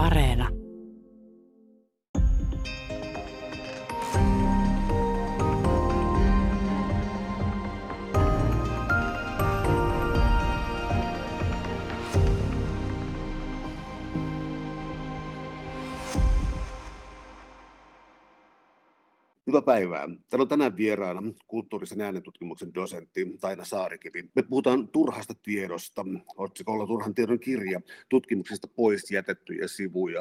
Areena. Päivää. Täällä on tänään vieraana kulttuurisen äänetutkimuksen dosentti Taina Saarikivi. Me puhutaan turhasta tiedosta, otsikolla Turhan tiedon kirja, tutkimuksista pois jätettyjä sivuja.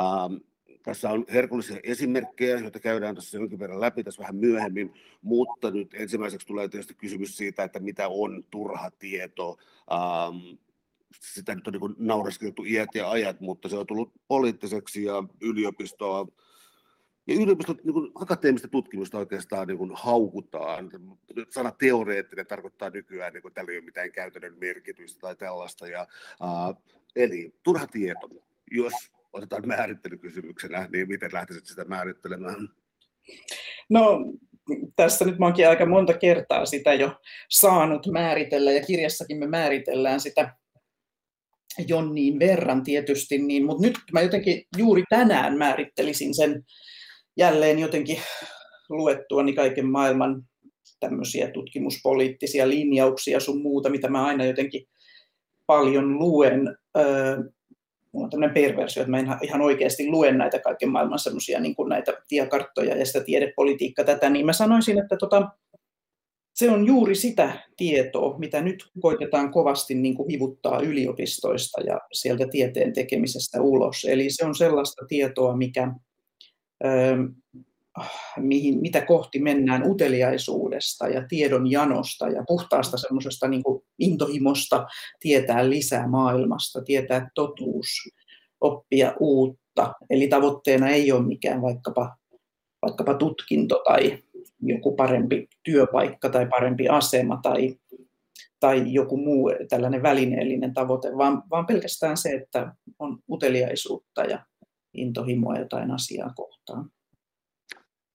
Ähm, tässä on herkullisia esimerkkejä, joita käydään tässä jonkin verran läpi tässä vähän myöhemmin, mutta nyt ensimmäiseksi tulee tietysti kysymys siitä, että mitä on turha tieto. Ähm, sitä nyt on niin iät ja ajat, mutta se on tullut poliittiseksi ja yliopistoa ja yliopiston niin kuin, akateemista tutkimusta oikeastaan niin kuin, haukutaan. Sana teoreettinen tarkoittaa nykyään, niin kuin, tällä ei ole mitään käytännön merkitystä tai tällaista. Ja, uh, eli turha tieto, jos otetaan määrittelykysymyksenä, niin miten lähtisit sitä määrittelemään? No tässä nyt mä oonkin aika monta kertaa sitä jo saanut määritellä ja kirjassakin me määritellään sitä jonniin verran tietysti, niin, mutta nyt mä jotenkin juuri tänään määrittelisin sen jälleen jotenkin luettua niin kaiken maailman tämmöisiä tutkimuspoliittisia linjauksia sun muuta, mitä mä aina jotenkin paljon luen. Öö, mulla on tämmöinen perversio, että mä en ihan oikeasti luen näitä kaiken maailman semmoisia niin näitä tiekarttoja ja sitä tiedepolitiikkaa tätä, niin mä sanoisin, että tota, se on juuri sitä tietoa, mitä nyt koitetaan kovasti niin kuin hivuttaa yliopistoista ja sieltä tieteen tekemisestä ulos. Eli se on sellaista tietoa, mikä mihin, mitä kohti mennään uteliaisuudesta ja tiedon janosta ja puhtaasta semmoisesta niin intohimosta tietää lisää maailmasta, tietää totuus, oppia uutta. Eli tavoitteena ei ole mikään vaikkapa, vaikkapa tutkinto tai joku parempi työpaikka tai parempi asema tai, tai joku muu tällainen välineellinen tavoite, vaan, vaan pelkästään se, että on uteliaisuutta ja intohimoa jotain asiaa kohtaan?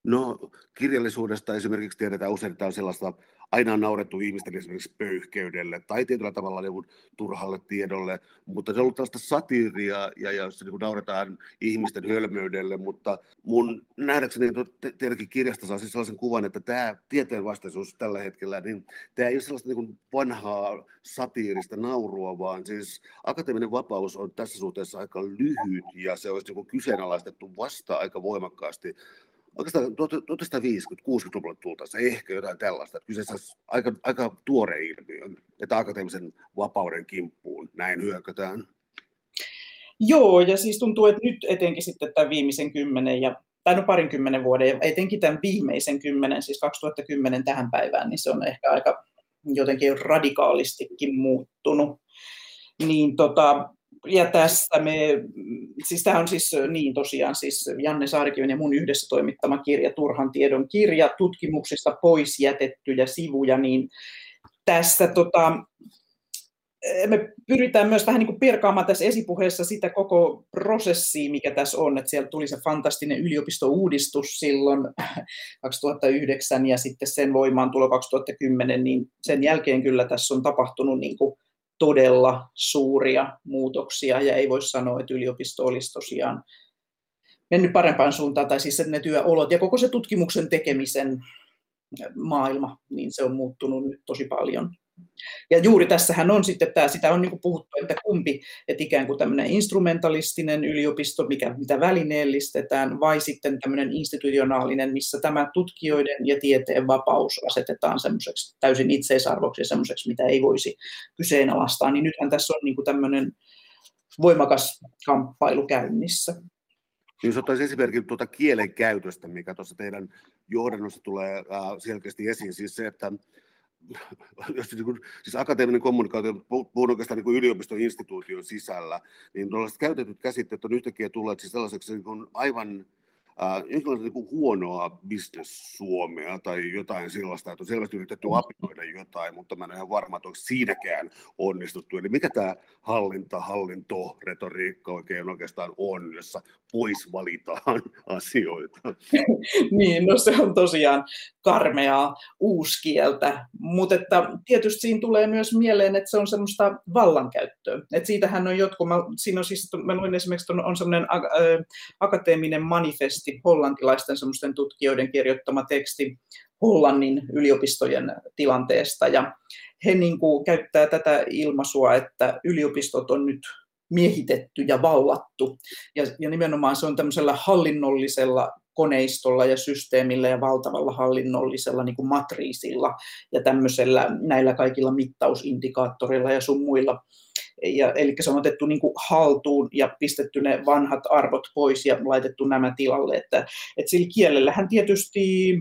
No kirjallisuudesta esimerkiksi tiedetään usein, että on sellaista, aina on naurettu ihmisten esimerkiksi pöyhkeydelle tai tietyllä tavalla niin turhalle tiedolle, mutta se on ollut tällaista satiiria ja, ja se niin nauretaan ihmisten hölmöydelle, mutta mun nähdäkseni te, teidänkin kirjasta saa siis sellaisen kuvan, että tämä tieteen vastaisuus tällä hetkellä, niin tämä ei ole sellaista niin vanhaa satiirista naurua, vaan siis akateeminen vapaus on tässä suhteessa aika lyhyt ja se olisi niin kyseenalaistettu vasta aika voimakkaasti oikeastaan 1950-60-luvulla tultaessa ehkä jotain tällaista. Kyseessä olisi aika, aika tuore ilmiö, että akateemisen vapauden kimppuun näin hyökätään. Joo, ja siis tuntuu, että nyt etenkin sitten tämän viimeisen kymmenen ja tai no parinkymmenen vuoden, ja etenkin tämän viimeisen kymmenen, siis 2010 tähän päivään, niin se on ehkä aika jotenkin radikaalistikin muuttunut. Niin tota, ja tästä me, siis tämä on siis niin tosiaan siis Janne Saarikiven ja mun yhdessä toimittama kirja, Turhan tiedon kirja, tutkimuksista pois jätettyjä sivuja, niin tässä tota, me pyritään myös vähän niin kuin perkaamaan tässä esipuheessa sitä koko prosessia, mikä tässä on, että siellä tuli se fantastinen yliopistouudistus silloin 2009 ja sitten sen voimaan tulo 2010, niin sen jälkeen kyllä tässä on tapahtunut niin kuin todella suuria muutoksia ja ei voi sanoa, että yliopisto olisi tosiaan mennyt parempaan suuntaan, tai siis ne työolot ja koko se tutkimuksen tekemisen maailma, niin se on muuttunut nyt tosi paljon. Ja juuri tässähän on sitten tämä, sitä on niin puhuttu, että kumpi, että ikään kuin tämmöinen instrumentalistinen yliopisto, mikä, mitä välineellistetään, vai sitten tämmöinen institutionaalinen, missä tämä tutkijoiden ja tieteen vapaus asetetaan semmoiseksi täysin itseisarvoksi ja semmoiseksi, mitä ei voisi kyseenalaistaa, niin nythän tässä on niin tämmöinen voimakas kamppailu käynnissä. Niin jos ottaisi esimerkin tuota kielen käytöstä, mikä tuossa teidän johdannossa tulee selkeästi esiin, siis se, että jos niin kuin, siis akateeminen kommunikaatio, puhun oikeastaan niin yliopistoinstituution sisällä, niin tällaiset käytetyt käsitteet on yhtäkkiä tulleet siis sellaiseksi niin kuin aivan äh, jonkinlaista niin huonoa business-suomea tai jotain sellaista, että on selvästi yritetty apinoida jotain, mutta mä en ole ihan varma, että onko siinäkään onnistuttu. Eli mikä tämä hallinta, hallinto, retoriikka oikein oikeastaan on, jossa pois valitaan asioita? niin, no se on tosiaan karmeaa uuskieltä, mutta että tietysti siinä tulee myös mieleen, että se on semmoista vallankäyttöä. Et siitähän on jotkut, mä, siinä on siis, mä luin esimerkiksi, on, on semmoinen akateeminen manifesti, hollantilaisten semmoisten tutkijoiden kirjoittama teksti Hollannin yliopistojen tilanteesta, ja he niin kuin käyttää tätä ilmaisua, että yliopistot on nyt miehitetty ja vallattu. Ja, ja nimenomaan se on tämmöisellä hallinnollisella koneistolla ja systeemillä ja valtavalla hallinnollisella niin kuin matriisilla ja tämmöisellä näillä kaikilla mittausindikaattoreilla ja sun muilla. Ja, eli se on otettu niin kuin haltuun ja pistetty ne vanhat arvot pois ja laitettu nämä tilalle. Että, että sillä kielellähän tietysti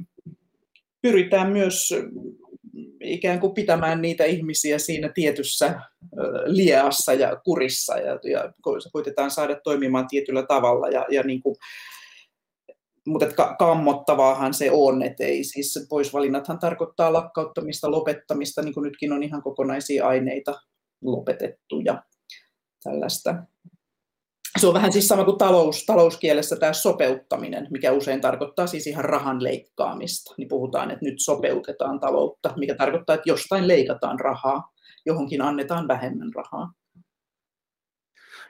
pyritään myös ikään kuin pitämään niitä ihmisiä siinä tietyssä lieassa ja kurissa ja, ja koitetaan saada toimimaan tietyllä tavalla ja, ja niin kuin, mutta ka- kammottavaahan se on, että ei siis poisvalinnathan tarkoittaa lakkauttamista, lopettamista, niin kuin nytkin on ihan kokonaisia aineita lopetettu ja tällaista. Se on vähän siis sama kuin talous, talouskielessä tämä sopeuttaminen, mikä usein tarkoittaa siis ihan rahan leikkaamista. Niin puhutaan, että nyt sopeutetaan taloutta, mikä tarkoittaa, että jostain leikataan rahaa, johonkin annetaan vähemmän rahaa.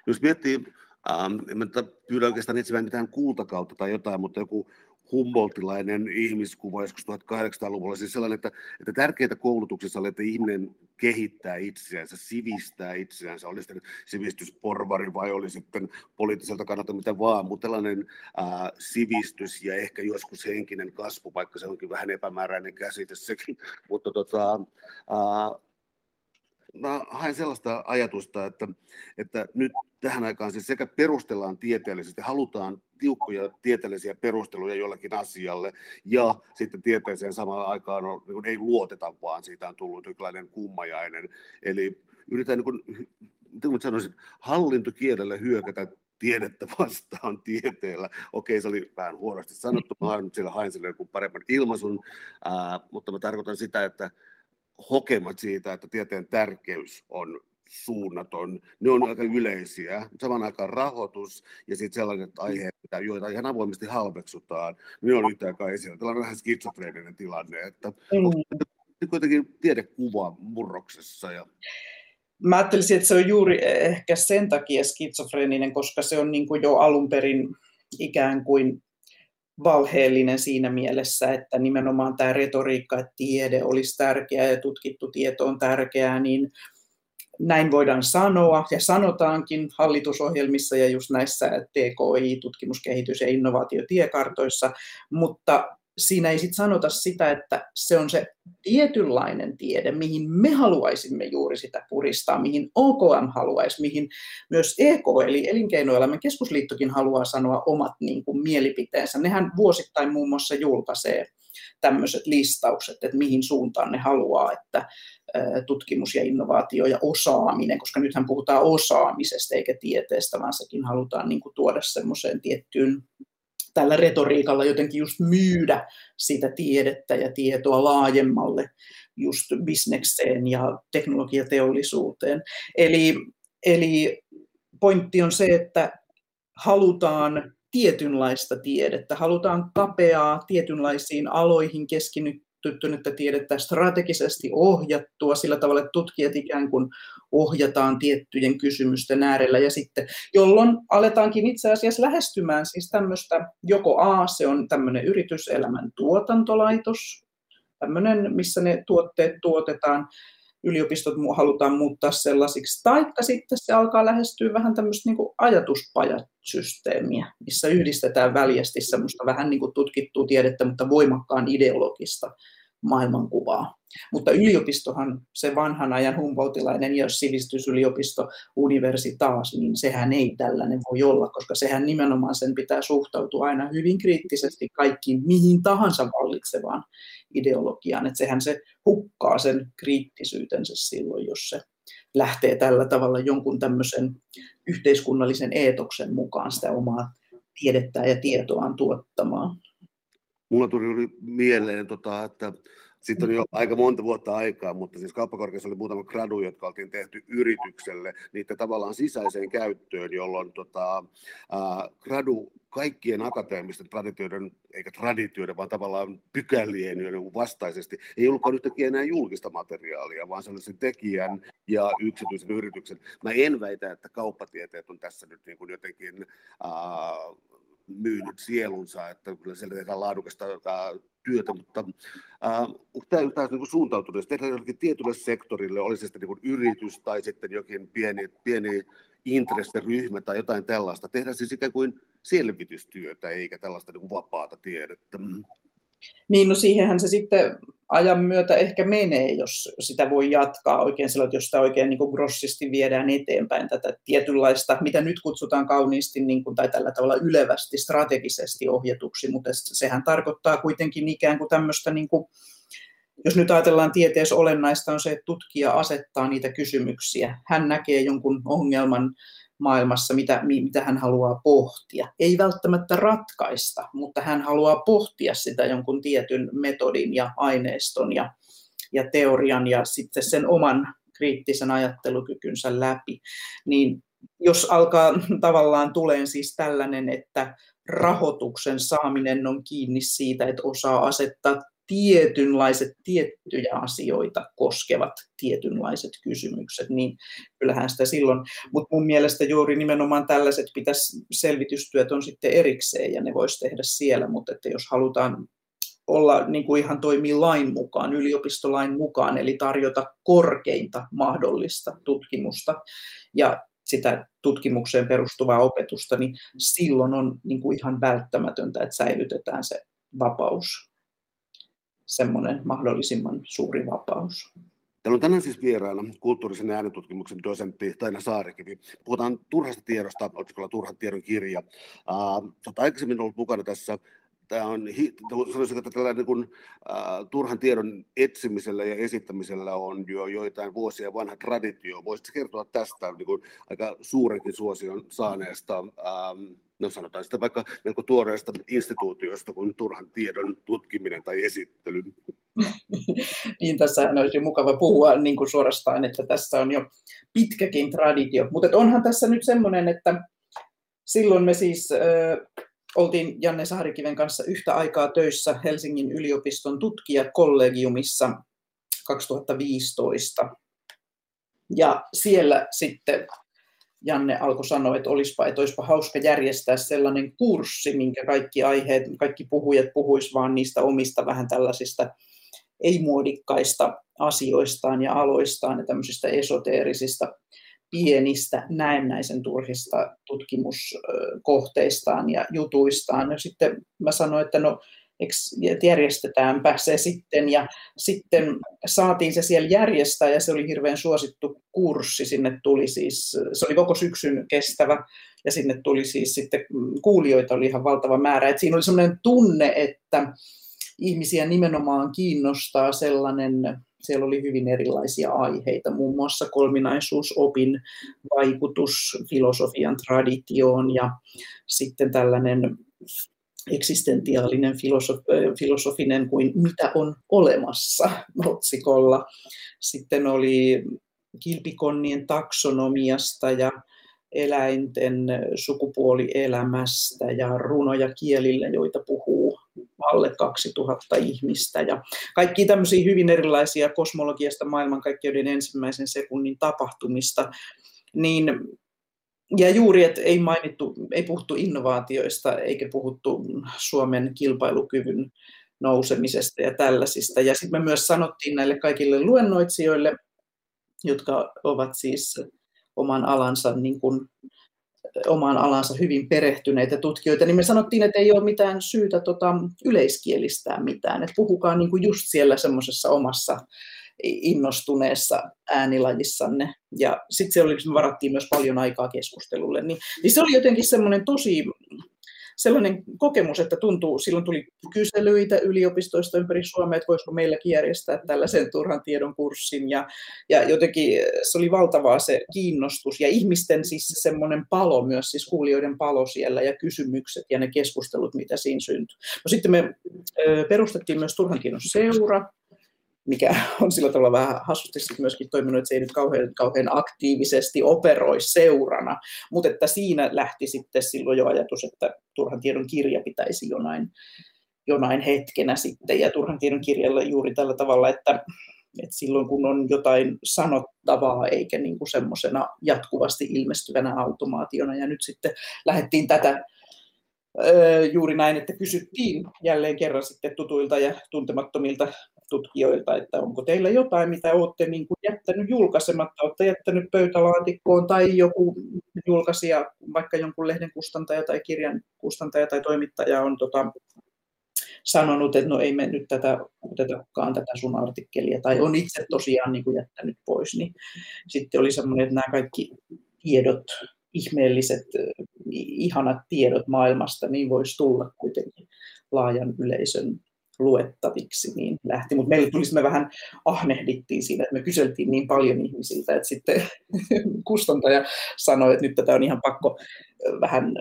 Jos miettii Ähm, en pyydä oikeastaan etsimään mitään kultakautta tai jotain, mutta joku Humboldtilainen ihmiskuva joskus 1800-luvulla, siis sellainen, että, että tärkeää koulutuksessa oli, että ihminen kehittää itseänsä, sivistää itseänsä, oli sitten sivistysporvari vai oli sitten poliittiselta kannalta mitä vaan, mutta tällainen ää, sivistys ja ehkä joskus henkinen kasvu, vaikka se onkin vähän epämääräinen käsite sekin, mutta tota, ää, mä haen sellaista ajatusta, että, että nyt tähän aikaan siis sekä perustellaan tieteellisesti, halutaan tiukkoja tieteellisiä perusteluja jollakin asialle, ja sitten tieteeseen samaan aikaan on, niin ei luoteta, vaan siitä on tullut jonkinlainen kummajainen. Eli yritetään, niin kuin, sanoisin, hallintokielellä hyökätä tiedettä vastaan tieteellä. Okei, se oli vähän huonosti sanottu, mä hain siellä hain sille paremman ilmaisun, ää, mutta mä tarkoitan sitä, että hokemat siitä, että tieteen tärkeys on suunnaton, ne on aika yleisiä. Saman aikaan rahoitus ja sitten sellaiset aiheet, joita ihan avoimesti halveksutaan, ne on yhtä aikaa esillä. Tällainen vähän skitsofreeninen tilanne, että mm. on kuitenkin tiedekuva murroksessa. Ja... Mä ajattelisin, että se on juuri ehkä sen takia skitsofreeninen, koska se on niin kuin jo alun perin ikään kuin valheellinen siinä mielessä, että nimenomaan tämä retoriikka, että tiede olisi tärkeää ja tutkittu tieto on tärkeää, niin näin voidaan sanoa. Ja sanotaankin hallitusohjelmissa ja just näissä TKI, tutkimuskehitys- ja innovaatiotiekartoissa, mutta siinä ei sitten sanota sitä, että se on se tietynlainen tiede, mihin me haluaisimme juuri sitä puristaa, mihin OKM haluaisi, mihin myös EK, eli Elinkeinoelämän keskusliittokin haluaa sanoa omat niin kuin, mielipiteensä. Nehän vuosittain muun muassa julkaisee tämmöiset listaukset, että mihin suuntaan ne haluaa, että tutkimus ja innovaatio ja osaaminen, koska nythän puhutaan osaamisesta eikä tieteestä, vaan sekin halutaan niin kuin, tuoda semmoiseen tiettyyn tällä retoriikalla jotenkin just myydä sitä tiedettä ja tietoa laajemmalle just bisnekseen ja teknologiateollisuuteen. Eli, eli pointti on se, että halutaan tietynlaista tiedettä, halutaan kapeaa tietynlaisiin aloihin keskittynyttä tiedettä strategisesti ohjattua sillä tavalla, että tutkijat ikään kuin ohjataan tiettyjen kysymysten äärellä ja sitten, jolloin aletaankin itse asiassa lähestymään siis tämmöistä, joko A, se on tämmöinen yrityselämän tuotantolaitos, tämmöinen, missä ne tuotteet tuotetaan, yliopistot halutaan muuttaa sellaisiksi, taikka sitten se alkaa lähestyä vähän tämmöistä niin ajatuspajasysteemiä, missä yhdistetään väljästi semmoista vähän niin kuin tutkittua tiedettä, mutta voimakkaan ideologista maailmankuvaa. Mutta yliopistohan, se vanhan ajan Humboldtilainen ja sivistysyliopisto, universitaas, niin sehän ei tällainen voi olla, koska sehän nimenomaan sen pitää suhtautua aina hyvin kriittisesti kaikkiin mihin tahansa vallitsevaan ideologiaan. Että sehän se hukkaa sen kriittisyytensä silloin, jos se lähtee tällä tavalla jonkun tämmöisen yhteiskunnallisen eetoksen mukaan sitä omaa tiedettä ja tietoaan tuottamaan. Mulla tuli mieleen, tota, että sitten on jo aika monta vuotta aikaa, mutta siis kauppakorkeassa oli muutama gradu, jotka oltiin tehty yritykselle niitä tavallaan sisäiseen käyttöön, jolloin tota, ää, gradu kaikkien akateemisten traditioiden, eikä traditioiden, vaan tavallaan pykälien vastaisesti, ei ollutkaan yhtäkkiä enää julkista materiaalia, vaan se oli sen tekijän ja yksityisen yrityksen. Mä en väitä, että kauppatieteet on tässä nyt niin kuin jotenkin ää, myynyt sielunsa, että kyllä siellä tehdään laadukasta työtä, mutta äh, tämä, tämä niin suuntautunut, jos tehdään jollakin tietylle sektorille, oli se sitten niin yritys tai sitten jokin pieni, pieni intressiryhmä tai jotain tällaista, tehdään siis ikään kuin selvitystyötä eikä tällaista niin vapaata tiedettä. Niin, no siihenhän se sitten ajan myötä ehkä menee, jos sitä voi jatkaa oikein silloin, jos sitä oikein niin grossisti viedään eteenpäin tätä tietynlaista, mitä nyt kutsutaan kauniisti niin kuin, tai tällä tavalla ylevästi strategisesti ohjatuksi, mutta sehän tarkoittaa kuitenkin ikään kuin tämmöistä, niin kuin, jos nyt ajatellaan tieteessä olennaista on se, että tutkija asettaa niitä kysymyksiä. Hän näkee jonkun ongelman, maailmassa, mitä, mitä hän haluaa pohtia. Ei välttämättä ratkaista, mutta hän haluaa pohtia sitä jonkun tietyn metodin ja aineiston ja, ja teorian ja sitten sen oman kriittisen ajattelukykynsä läpi. Niin jos alkaa tavallaan tuleen siis tällainen, että rahoituksen saaminen on kiinni siitä, että osaa asettaa tietynlaiset tiettyjä asioita koskevat tietynlaiset kysymykset, niin kyllähän sitä silloin, mutta mun mielestä juuri nimenomaan tällaiset pitäisi, selvitystyöt on sitten erikseen ja ne voisi tehdä siellä, mutta että jos halutaan olla niin kuin ihan toimii lain mukaan, yliopistolain mukaan, eli tarjota korkeinta mahdollista tutkimusta ja sitä tutkimukseen perustuvaa opetusta, niin silloin on niin kuin ihan välttämätöntä, että säilytetään se vapaus semmoinen mahdollisimman suuri vapaus. Täällä on tänään siis vieraana kulttuurisen äänetutkimuksen dosentti Taina Saarikivi. Puhutaan turhasta tiedosta, otsikolla Turhan tiedon kirja. Uh, olet aikaisemmin ollut mukana tässä tämä on, sanoisin, että tällainen niin kuin, äh, turhan tiedon etsimisellä ja esittämisellä on jo joitain vuosia vanha traditio. Voisitko kertoa tästä niin kuin, aika suurenkin suosion saaneesta, ähm, no sanotaan sitä vaikka melko tuoreesta instituutiosta kuin turhan tiedon tutkiminen tai esittely? niin, tässä olisi mukava puhua niin kuin suorastaan, että tässä on jo pitkäkin traditio. Mutta onhan tässä nyt semmoinen, että silloin me siis... Äh, oltiin Janne Saarikiven kanssa yhtä aikaa töissä Helsingin yliopiston tutkijakollegiumissa 2015. Ja siellä sitten Janne alkoi sanoa, että olisipa, että olisipa hauska järjestää sellainen kurssi, minkä kaikki aiheet, kaikki puhujat puhuisivat vaan niistä omista vähän tällaisista ei-muodikkaista asioistaan ja aloistaan ja tämmöisistä esoteerisista pienistä näennäisen turhista tutkimuskohteistaan ja jutuistaan. Ja sitten mä sanoin, että no järjestetäänpä se sitten ja sitten saatiin se siellä järjestää ja se oli hirveän suosittu kurssi. Sinne tuli siis, se oli koko syksyn kestävä ja sinne tuli siis sitten kuulijoita oli ihan valtava määrä. Et siinä oli sellainen tunne, että ihmisiä nimenomaan kiinnostaa sellainen siellä oli hyvin erilaisia aiheita, muun muassa kolminaisuusopin vaikutus filosofian traditioon ja sitten tällainen eksistentiaalinen filosof- filosofinen kuin mitä on olemassa otsikolla. Sitten oli kilpikonnien taksonomiasta ja eläinten sukupuolielämästä ja runoja kielille, joita puhuu alle 2000 ihmistä ja kaikki tämmöisiä hyvin erilaisia kosmologiasta maailmankaikkeuden ensimmäisen sekunnin tapahtumista, niin ja juuri, että ei mainittu, ei puhuttu innovaatioista eikä puhuttu Suomen kilpailukyvyn nousemisesta ja tällaisista. Ja sitten me myös sanottiin näille kaikille luennoitsijoille, jotka ovat siis oman alansa niin kuin omaan alansa hyvin perehtyneitä tutkijoita, niin me sanottiin, että ei ole mitään syytä tota, yleiskielistää mitään, että puhukaa niin kuin just siellä semmoisessa omassa innostuneessa äänilajissanne. Ja sitten se oli, me varattiin myös paljon aikaa keskustelulle, niin, niin se oli jotenkin semmoinen tosi sellainen kokemus, että tuntuu, silloin tuli kyselyitä yliopistoista ympäri Suomea, että voisiko meilläkin järjestää tällaisen turhan tiedon kurssin. Ja, ja jotenkin se oli valtavaa se kiinnostus ja ihmisten siis semmoinen palo myös, siis kuulijoiden palo siellä ja kysymykset ja ne keskustelut, mitä siinä syntyi. No sitten me perustettiin myös turhan tiedon seura, mikä on sillä tavalla vähän hassusti myöskin toiminut, että se ei nyt kauhean, kauhean aktiivisesti operoi seurana, mutta että siinä lähti sitten silloin jo ajatus, että turhan tiedon kirja pitäisi jonain, jonain hetkenä sitten, ja turhan tiedon kirjalla juuri tällä tavalla, että, että silloin kun on jotain sanottavaa eikä niin kuin semmoisena jatkuvasti ilmestyvänä automaationa, ja nyt sitten lähdettiin tätä juuri näin, että kysyttiin jälleen kerran sitten tutuilta ja tuntemattomilta tutkijoilta, että onko teillä jotain, mitä olette niin kuin jättänyt julkaisematta, olette jättänyt pöytälaatikkoon tai joku julkaisija, vaikka jonkun lehden kustantaja tai kirjan kustantaja tai toimittaja on tota, sanonut, että no ei me nyt tätä otetakaan tätä sun artikkelia, tai on itse tosiaan niin kuin jättänyt pois, niin sitten oli semmoinen, että nämä kaikki tiedot, ihmeelliset, ihanat tiedot maailmasta, niin voisi tulla kuitenkin laajan yleisön luettaviksi, niin lähti. Mutta meille tuli, me vähän ahnehdittiin siinä, että me kyseltiin niin paljon ihmisiltä, että sitten kustantaja sanoi, että nyt tätä on ihan pakko vähän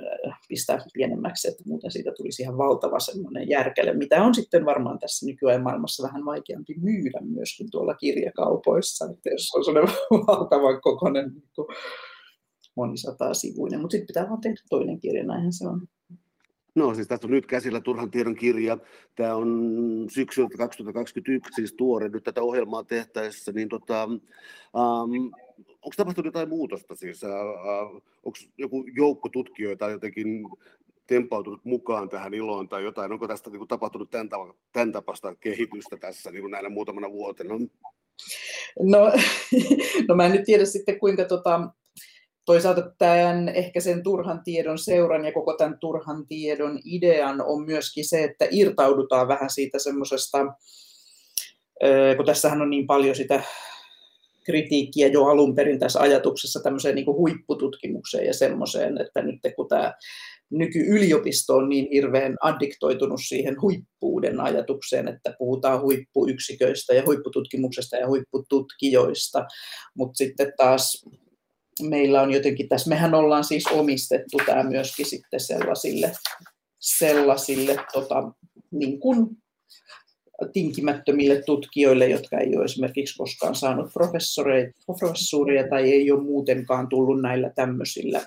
pistää pienemmäksi, että muuten siitä tulisi ihan valtava semmoinen järkele, mitä on sitten varmaan tässä nykyään maailmassa vähän vaikeampi myydä myöskin tuolla kirjakaupoissa, että jos on sellainen valtavan kokoinen niin monisataa sivuinen, mutta sitten pitää vaan tehdä toinen kirja, näinhän se on. No siis tässä on nyt käsillä Turhan tiedon kirja. Tämä on syksyltä 2021, siis tuore nyt tätä ohjelmaa tehtäessä. Niin tota, um, onko tapahtunut jotain muutosta siis? Uh, onko joku joukko tutkijoita jotenkin tempautunut mukaan tähän iloon tai jotain? Onko tästä niin kuin, tapahtunut tämän, tämän tapaista kehitystä tässä niin kuin näinä muutamana vuotena? No, no mä en nyt tiedä sitten kuinka tota, toisaalta tämän, ehkä sen turhan tiedon seuran ja koko tämän turhan tiedon idean on myöskin se, että irtaudutaan vähän siitä semmoisesta, kun tässähän on niin paljon sitä kritiikkiä jo alun perin tässä ajatuksessa tämmöiseen niin kuin huippututkimukseen ja semmoiseen, että nyt kun tämä nykyyliopisto on niin hirveän addiktoitunut siihen huippuuden ajatukseen, että puhutaan huippuyksiköistä ja huippututkimuksesta ja huippututkijoista, mutta sitten taas meillä on jotenkin tässä, mehän ollaan siis omistettu tämä myöskin sitten sellaisille, sellaisille tota, niin kuin tinkimättömille tutkijoille, jotka ei ole esimerkiksi koskaan saanut professuuria tai ei ole muutenkaan tullut näillä tämmöisillä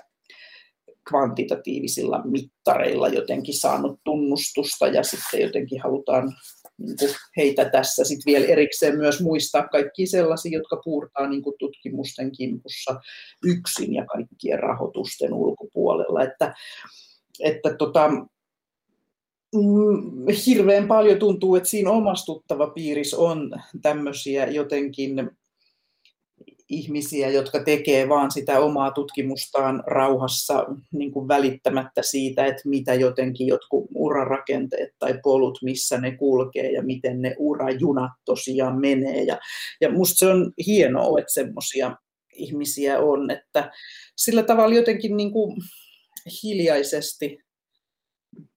kvantitatiivisilla mittareilla jotenkin saanut tunnustusta ja sitten jotenkin halutaan heitä tässä sitten vielä erikseen myös muistaa kaikki sellaisia, jotka puurtaa niin kuin tutkimusten kimpussa yksin ja kaikkien rahoitusten ulkopuolella. Että, että tota, mm, hirveän paljon tuntuu, että siinä omastuttava piirissä on tämmöisiä jotenkin ihmisiä, jotka tekee vaan sitä omaa tutkimustaan rauhassa niin kuin välittämättä siitä, että mitä jotenkin jotkut urarakenteet tai polut, missä ne kulkee ja miten ne urajunat tosiaan menee. Ja, ja musta se on hienoa, että semmoisia ihmisiä on, että sillä tavalla jotenkin niin kuin hiljaisesti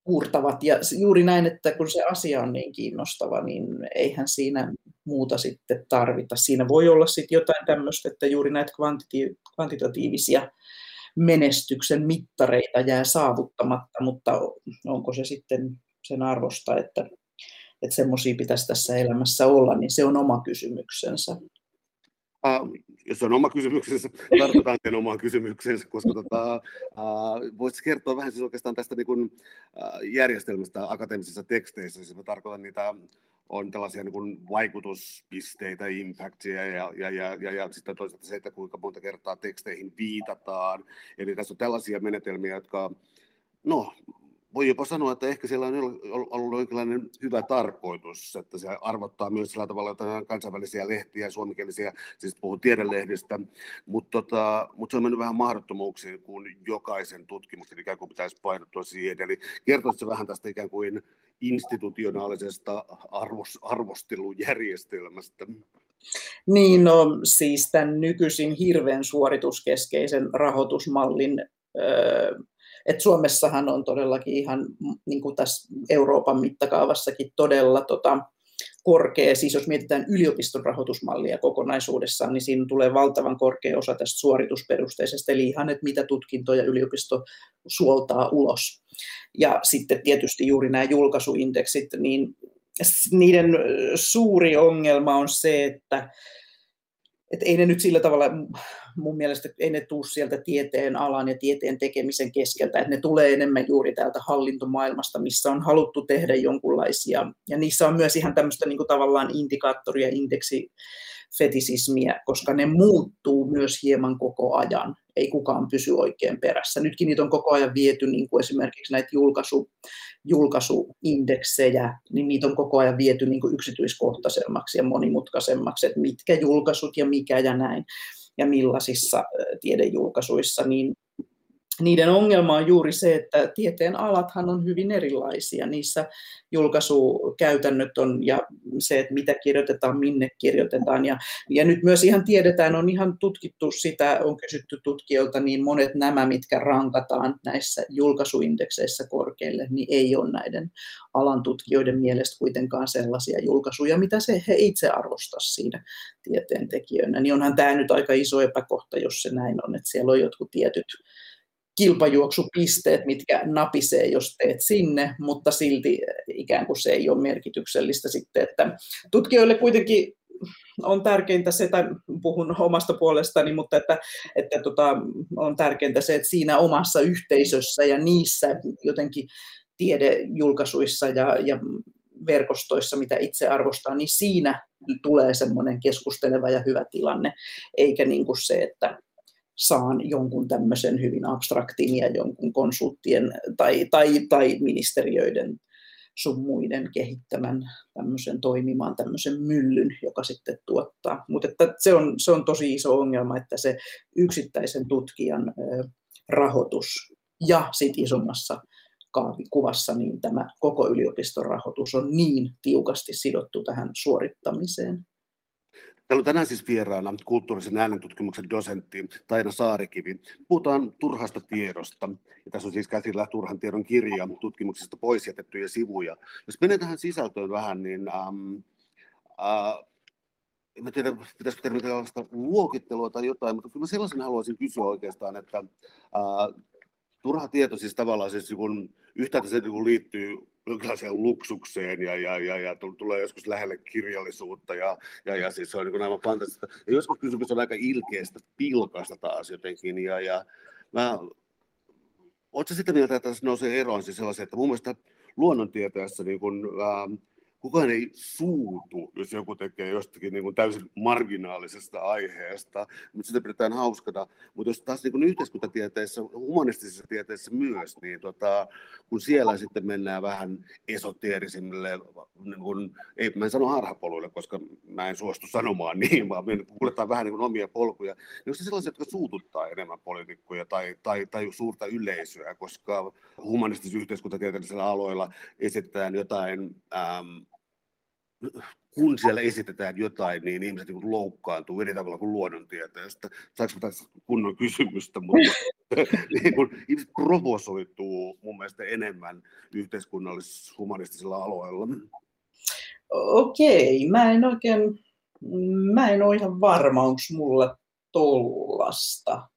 puurtavat. Ja juuri näin, että kun se asia on niin kiinnostava, niin eihän siinä muuta sitten tarvita. Siinä voi olla sitten jotain tämmöistä, että juuri näitä kvantiti- kvantitatiivisia menestyksen mittareita jää saavuttamatta, mutta onko se sitten sen arvosta, että, että semmoisia pitäisi tässä elämässä olla, niin se on oma kysymyksensä. Jos on oma kysymyksensä, tartutaan sen omaan kysymyksensä, koska tota, voisitko kertoa vähän siis oikeastaan tästä niin kuin, järjestelmästä akateemisissa teksteissä, siis mä tarkoitan niitä on tällaisia niin kuin vaikutuspisteitä, impactia ja, ja, ja, ja, ja sitten toisaalta se, että kuinka monta kertaa teksteihin viitataan. Eli tässä on tällaisia menetelmiä, jotka no, voi jopa sanoa, että ehkä siellä on ollut jonkinlainen hyvä tarkoitus, että se arvottaa myös sillä tavalla että kansainvälisiä lehtiä, suomenkielisiä, siis puhun tiedelehdistä, mutta tota, mut se on mennyt vähän mahdottomuuksiin, kun jokaisen tutkimuksen ikään kuin pitäisi painottua siihen. Eli kertoisitko vähän tästä ikään kuin institutionaalisesta arvos, arvostelujärjestelmästä? Niin, no siis tämän nykyisin hirveän suorituskeskeisen rahoitusmallin Et Suomessahan on todellakin ihan niin kuin tässä Euroopan mittakaavassakin todella tota, korkea, siis jos mietitään yliopiston rahoitusmallia kokonaisuudessaan, niin siinä tulee valtavan korkea osa tästä suoritusperusteisesta, eli ihan, että mitä tutkintoja yliopisto suoltaa ulos. Ja sitten tietysti juuri nämä julkaisuindeksit, niin niiden suuri ongelma on se, että että ei ne nyt sillä tavalla, mun mielestä ei ne tuu sieltä tieteen alan ja tieteen tekemisen keskeltä, että ne tulee enemmän juuri täältä hallintomaailmasta, missä on haluttu tehdä jonkunlaisia, ja niissä on myös ihan tämmöistä niin tavallaan indikaattoria, indeksi, fetisismiä, koska ne muuttuu myös hieman koko ajan. Ei kukaan pysy oikein perässä. Nytkin niitä on koko ajan viety, niin kuin esimerkiksi näitä julkaisu, julkaisuindeksejä, niin niitä on koko ajan viety niin kuin yksityiskohtaisemmaksi ja monimutkaisemmaksi, että mitkä julkaisut ja mikä ja näin ja millaisissa tiedejulkaisuissa, niin niiden ongelma on juuri se, että tieteen alathan on hyvin erilaisia. Niissä julkaisukäytännöt on ja se, että mitä kirjoitetaan, minne kirjoitetaan. Ja, ja nyt myös ihan tiedetään, on ihan tutkittu sitä, on kysytty tutkijoilta, niin monet nämä, mitkä rankataan näissä julkaisuindekseissä korkeille, niin ei ole näiden alan tutkijoiden mielestä kuitenkaan sellaisia julkaisuja, mitä se he itse arvostaa siinä tieteentekijöinä. Niin onhan tämä nyt aika iso epäkohta, jos se näin on, että siellä on jotkut tietyt kilpajuoksupisteet, mitkä napisee, jos teet sinne, mutta silti ikään kuin se ei ole merkityksellistä sitten, että tutkijoille kuitenkin on tärkeintä se, tai puhun omasta puolestani, mutta että, että tota, on tärkeintä se, että siinä omassa yhteisössä ja niissä jotenkin tiedejulkaisuissa ja, ja verkostoissa, mitä itse arvostaa, niin siinä tulee semmoinen keskusteleva ja hyvä tilanne, eikä niin kuin se, että saan jonkun tämmöisen hyvin abstraktin ja jonkun konsulttien tai, tai, tai ministeriöiden sun muiden kehittämän tämmöisen toimimaan tämmöisen myllyn, joka sitten tuottaa. Mutta se, on, se on tosi iso ongelma, että se yksittäisen tutkijan rahoitus ja sitten isommassa kuvassa niin tämä koko yliopiston rahoitus on niin tiukasti sidottu tähän suorittamiseen. Täällä on tänään siis vieraana kulttuurisen äänentutkimuksen dosentti Taina Saarikivi. Puhutaan turhasta tiedosta. Ja tässä on siis käsillä turhan tiedon kirja tutkimuksista pois jätettyjä sivuja. Jos menee tähän sisältöön vähän, niin ähm, äh, en tiedä, pitäisikö tehdä luokittelua tai jotain, mutta kyllä mä sellaisen haluaisin kysyä oikeastaan, että äh, turha tieto siis tavallaan siis kun yhtäältä se niin liittyy jonkinlaiseen luksukseen ja, ja, ja, ja tulee joskus lähelle kirjallisuutta ja, ja, ja siis se on niin aivan fantastista. Ja joskus kysymys on aika ilkeästä pilkasta taas jotenkin ja, ja mä Oletko sitä mieltä, että tässä nousee eroon siis sellaisia, että mun mielestä luonnontieteessä niin kun, ähm, kukaan ei suutu, jos joku tekee jostakin niin kuin täysin marginaalisesta aiheesta, mutta sitä pidetään hauskana. Mutta jos taas niin kuin yhteiskuntatieteissä, humanistisissa tieteissä myös, niin tota, kun siellä sitten mennään vähän esoteerisimmille, niin kuin, ei mä en sano harhapoluille, koska mä en suostu sanomaan niin, vaan me kuljetaan vähän niin kuin omia polkuja, niin se sellaisia, jotka suututtaa enemmän poliitikkoja tai, tai, tai suurta yleisöä, koska humanistisissa yhteiskuntatieteellisillä aloilla esitetään jotain ähm, kun siellä esitetään jotain, niin ihmiset niin loukkaantuu eri tavalla kuin luonnontieteestä. Saanko tässä kunnon kysymystä, mutta niin kun ihmiset provosoituu mun mielestä enemmän yhteiskunnallis-humanistisilla aloilla. Okei, mä en oikein, mä en ole ihan varma, onko mulla tollasta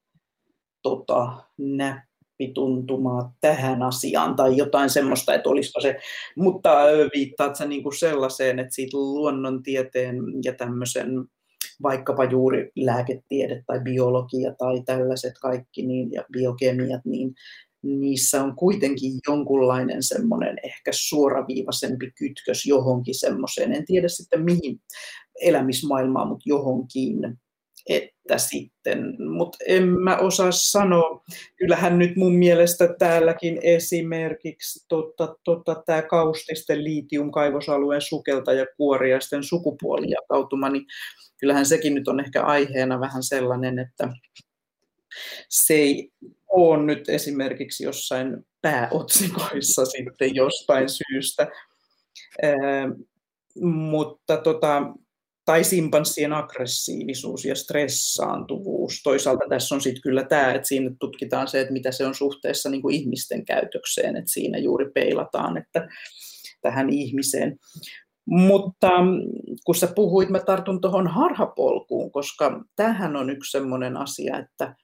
tota, nä, tuntumaa tähän asiaan tai jotain semmoista, että olisiko se, mutta viittaat sä niin kuin sellaiseen, että siitä luonnontieteen ja tämmöisen vaikkapa juuri lääketiede tai biologia tai tällaiset kaikki niin, ja biokemiat, niin niissä on kuitenkin jonkunlainen semmoinen ehkä suoraviivaisempi kytkös johonkin semmoiseen, en tiedä sitten mihin elämismaailmaan, mutta johonkin että sitten, mutta en mä osaa sanoa. Kyllähän nyt mun mielestä täälläkin esimerkiksi tota, tota, tämä kaustisten liitium-kaivosalueen sukeltaja kuoriaisten sukupuolijakautuma, niin kyllähän sekin nyt on ehkä aiheena vähän sellainen, että se ei ole nyt esimerkiksi jossain pääotsikoissa sitten jostain syystä. Ää, mutta tota, tai simpanssien aggressiivisuus ja stressaantuvuus. Toisaalta tässä on sitten kyllä tämä, että siinä tutkitaan se, että mitä se on suhteessa niin kuin ihmisten käytökseen, että siinä juuri peilataan että tähän ihmiseen. Mutta kun sä puhuit, mä tartun tuohon harhapolkuun, koska tähän on yksi sellainen asia, että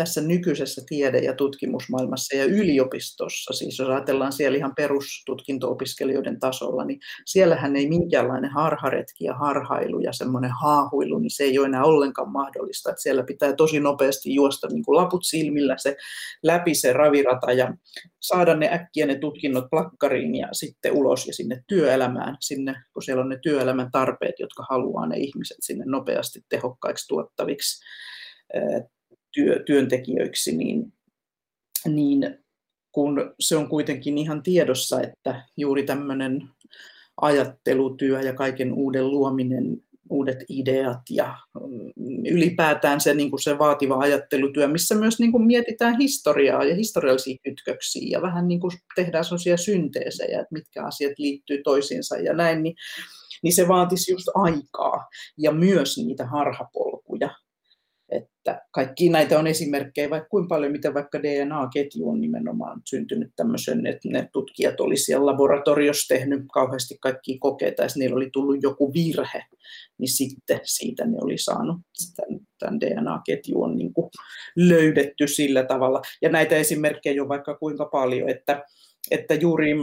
tässä nykyisessä tiede- ja tutkimusmaailmassa ja yliopistossa, siis jos ajatellaan siellä ihan perustutkinto-opiskelijoiden tasolla, niin siellähän ei minkäänlainen harharetki ja harhailu ja semmoinen haahuilu, niin se ei ole enää ollenkaan mahdollista. Että siellä pitää tosi nopeasti juosta niin kuin laput silmillä se, läpi se ravirata ja saada ne äkkiä ne tutkinnot plakkariin ja sitten ulos ja sinne työelämään, sinne, kun siellä on ne työelämän tarpeet, jotka haluaa ne ihmiset sinne nopeasti tehokkaiksi tuottaviksi työ, työntekijöiksi, niin, niin kun se on kuitenkin ihan tiedossa, että juuri tämmöinen ajattelutyö ja kaiken uuden luominen, uudet ideat ja mm, ylipäätään se, niin kuin se vaativa ajattelutyö, missä myös niin kuin mietitään historiaa ja historiallisia kytköksiä ja vähän niin kuin tehdään sellaisia synteesejä, että mitkä asiat liittyy toisiinsa ja näin, niin, niin se vaatisi just aikaa ja myös niitä harhapolkuja, että kaikki näitä on esimerkkejä, vaikka kuinka paljon, miten vaikka DNA-ketju on nimenomaan syntynyt tämmöisen, että ne tutkijat oli siellä laboratoriossa tehnyt kauheasti kaikkia kokeita, ja niillä oli tullut joku virhe, niin sitten siitä ne oli saanut tämän, tämän DNA-ketju on niin kuin löydetty sillä tavalla. Ja näitä esimerkkejä on vaikka kuinka paljon, että että juuri